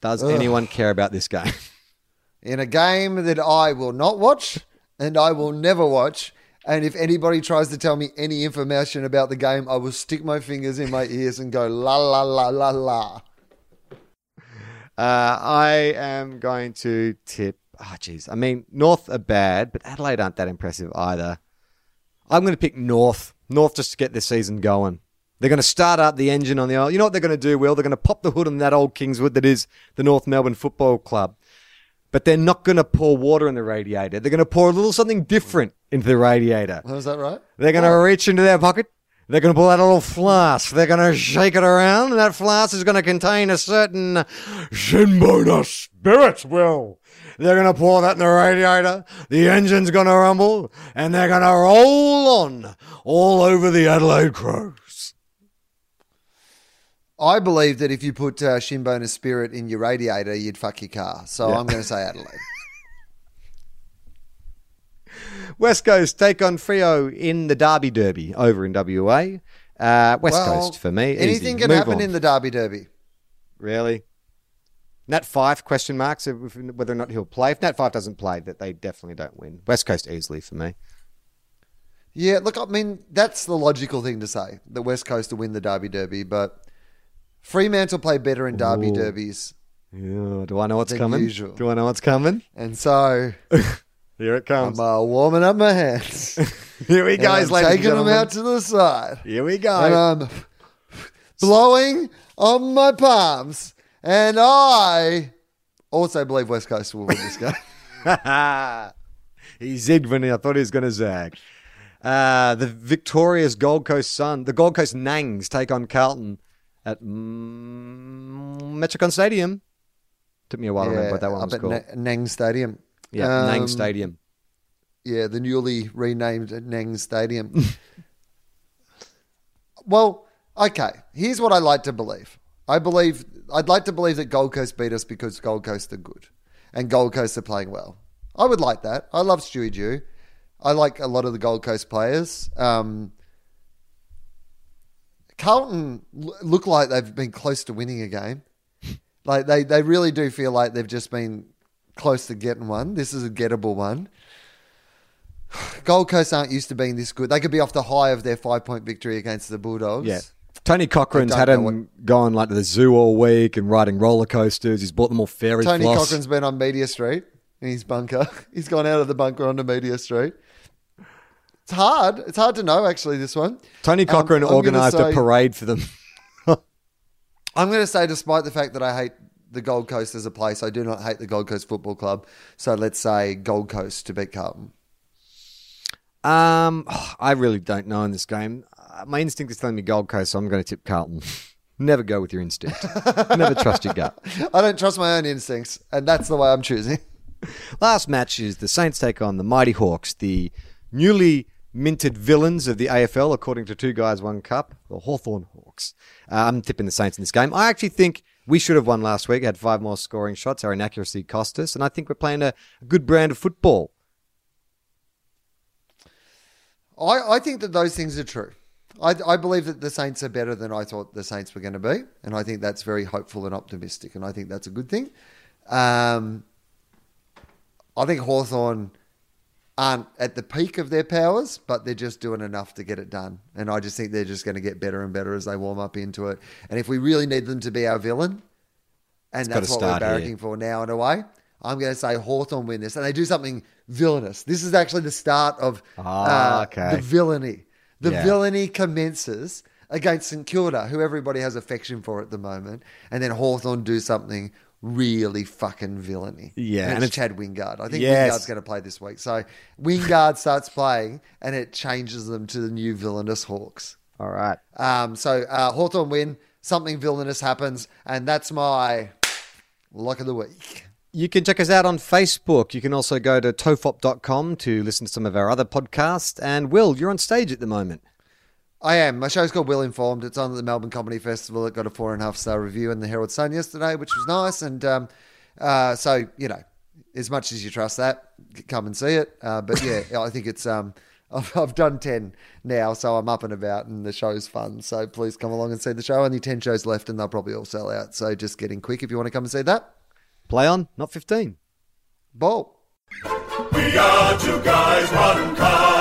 [SPEAKER 2] Does
[SPEAKER 1] Ugh.
[SPEAKER 2] anyone care about this game?
[SPEAKER 1] In a game that I will not watch and I will never watch. And if anybody tries to tell me any information about the game, I will stick my fingers in my ears and go la la la la la.
[SPEAKER 2] Uh, I am going to tip. Oh, jeez. I mean, North are bad, but Adelaide aren't that impressive either. I'm going to pick North. North just to get this season going. They're going to start up the engine on the old. You know what they're going to do, Will? They're going to pop the hood on that old Kingswood that is the North Melbourne Football Club. But they're not going to pour water in the radiator. They're going to pour a little something different into the radiator.
[SPEAKER 1] Was that right?
[SPEAKER 2] They're going to reach into their pocket. They're going to pull out a little flask. They're going to shake it around, and that flask is going to contain a certain Shinboner spirit, Will. They're going to pour that in the radiator. The engine's going to rumble, and they're going to roll on all over the Adelaide Crows.
[SPEAKER 1] I believe that if you put uh, Shinboner Spirit in your radiator, you'd fuck your car. So I'm going to say Adelaide.
[SPEAKER 2] West Coast take on Freo in the Derby Derby over in WA. Uh, West
[SPEAKER 1] Well,
[SPEAKER 2] Coast for me.
[SPEAKER 1] Anything
[SPEAKER 2] easy.
[SPEAKER 1] can
[SPEAKER 2] Move
[SPEAKER 1] happen
[SPEAKER 2] on.
[SPEAKER 1] in the Derby Derby.
[SPEAKER 2] Really? Nat Fyfe question marks of whether or not he'll play. If Nat Fyfe doesn't play, that they definitely don't win. West Coast easily for me.
[SPEAKER 1] Yeah, look, I mean, that's the logical thing to say. The West Coast to win the Derby Derby, but Fremantle play better in Derby
[SPEAKER 2] Ooh.
[SPEAKER 1] Derbies.
[SPEAKER 2] Yeah, do I know what's coming?
[SPEAKER 1] usual.
[SPEAKER 2] Do I know what's coming?
[SPEAKER 1] And so
[SPEAKER 2] Here it comes.
[SPEAKER 1] I'm uh, warming up my hands.
[SPEAKER 2] Here we
[SPEAKER 1] and
[SPEAKER 2] go, ladies and
[SPEAKER 1] taking them out to the side.
[SPEAKER 2] Here we
[SPEAKER 1] And
[SPEAKER 2] go.
[SPEAKER 1] I'm blowing on my palms. And I also believe West Coast will win this game.
[SPEAKER 2] he zigged when I thought he was going to zag. Uh, the victorious Gold Coast Sun, the Gold Coast Nangs take on Carlton at Metricon Stadium. Took me a while to remember what that one was called.
[SPEAKER 1] Na- Nang Stadium.
[SPEAKER 2] yeah,
[SPEAKER 1] Um,
[SPEAKER 2] Nang Stadium.
[SPEAKER 1] Yeah, the newly renamed Nang Stadium. well, okay. Here's what I like to believe. I believe I'd like to believe that Gold Coast beat us because Gold Coast are good and Gold Coast are playing well. I would like that. I love Stewie Dew. I like a lot of the Gold Coast players. Um, Carlton look like they've been close to winning a game. Like they, they really do feel like they've just been close to getting one. This is a gettable one. Gold Coast aren't used to being this good. They could be off the high of their five point victory against the Bulldogs.
[SPEAKER 2] Yeah. Tony Cochrane's
[SPEAKER 1] I
[SPEAKER 2] had him
[SPEAKER 1] know
[SPEAKER 2] going like to the zoo all week and riding roller coasters. He's bought them all fairy
[SPEAKER 1] Tony
[SPEAKER 2] floss.
[SPEAKER 1] Cochrane's been on Media Street in his bunker. He's gone out of the bunker onto Media Street. It's hard. It's hard to know actually. This one.
[SPEAKER 2] Tony
[SPEAKER 1] Um,
[SPEAKER 2] Cochrane
[SPEAKER 1] I'm
[SPEAKER 2] organised a parade for them.
[SPEAKER 1] I'm going to say, despite the fact that I hate the Gold Coast as a place, I do not hate the Gold Coast Football Club. So let's say Gold Coast to beat Carlton.
[SPEAKER 2] Um, I really don't know in this game. Uh, my instinct is telling me Gold Coast, so I'm going to tip Carlton. Never go with your instinct. Never trust your gut.
[SPEAKER 1] I don't trust my own instincts, and that's the way I'm choosing.
[SPEAKER 2] Last match is the Saints take on the Mighty Hawks, the newly minted villains of the AFL, according to Two Guys One Cup, the Hawthorn Hawks. Uh, I'm tipping the Saints in this game. I actually think we should have won last week, had five more scoring shots. Our inaccuracy cost us, and I think we're playing a, a good brand of football.
[SPEAKER 1] I, I think that those things are true. I, I believe that the Saints are better than I thought the Saints were going to be, and I think that's very hopeful and optimistic, and I think that's a good thing. Um, I think Hawthorn aren't at the peak of their powers, but they're just doing enough to get it done, and I just think they're just going to get better and better as they warm up into it. And if we really need them to be our villain, and
[SPEAKER 2] gotta
[SPEAKER 1] that's what we're
[SPEAKER 2] start here.
[SPEAKER 1] for now in a way. I'm going to say Hawthorn win this, and they do something villainous. This is actually the start of
[SPEAKER 2] Ah,
[SPEAKER 1] uh,
[SPEAKER 2] okay.
[SPEAKER 1] the villainy. The
[SPEAKER 2] Yeah.
[SPEAKER 1] villainy commences against St Kilda, who everybody has affection for at the moment, and then Hawthorn do something really fucking villainy.
[SPEAKER 2] Yeah,
[SPEAKER 1] and,
[SPEAKER 2] and
[SPEAKER 1] it's,
[SPEAKER 2] it's-
[SPEAKER 1] Chad Wingard. I think
[SPEAKER 2] Yes.
[SPEAKER 1] Wingard's going to play this week. So Wingard starts playing, and it changes them to the new villainous Hawks.
[SPEAKER 2] All right.
[SPEAKER 1] Um, so uh, Hawthorn win, something villainous happens, and that's my luck of the week.
[SPEAKER 2] You can check us out on Facebook. You can also go to tofop.com to listen to some of our other podcasts. And Will, you're on stage at the moment.
[SPEAKER 1] I am. My show's called Well Informed. It's on at the Melbourne Comedy Festival. It got a four and a half star review in the Herald Sun yesterday, which was nice. And um, uh, so, you know, as much as you trust that, come and see it. Uh, but yeah, I think it's. Um, I've, I've done 10 now, so I'm up and about, and the show's fun. So please come along and see the show. Only 10 shows left, and they'll probably all sell out. So just get in quick if you want to come and see that.
[SPEAKER 2] Play on, not 15.
[SPEAKER 1] Ball.
[SPEAKER 3] We are two guys, one car.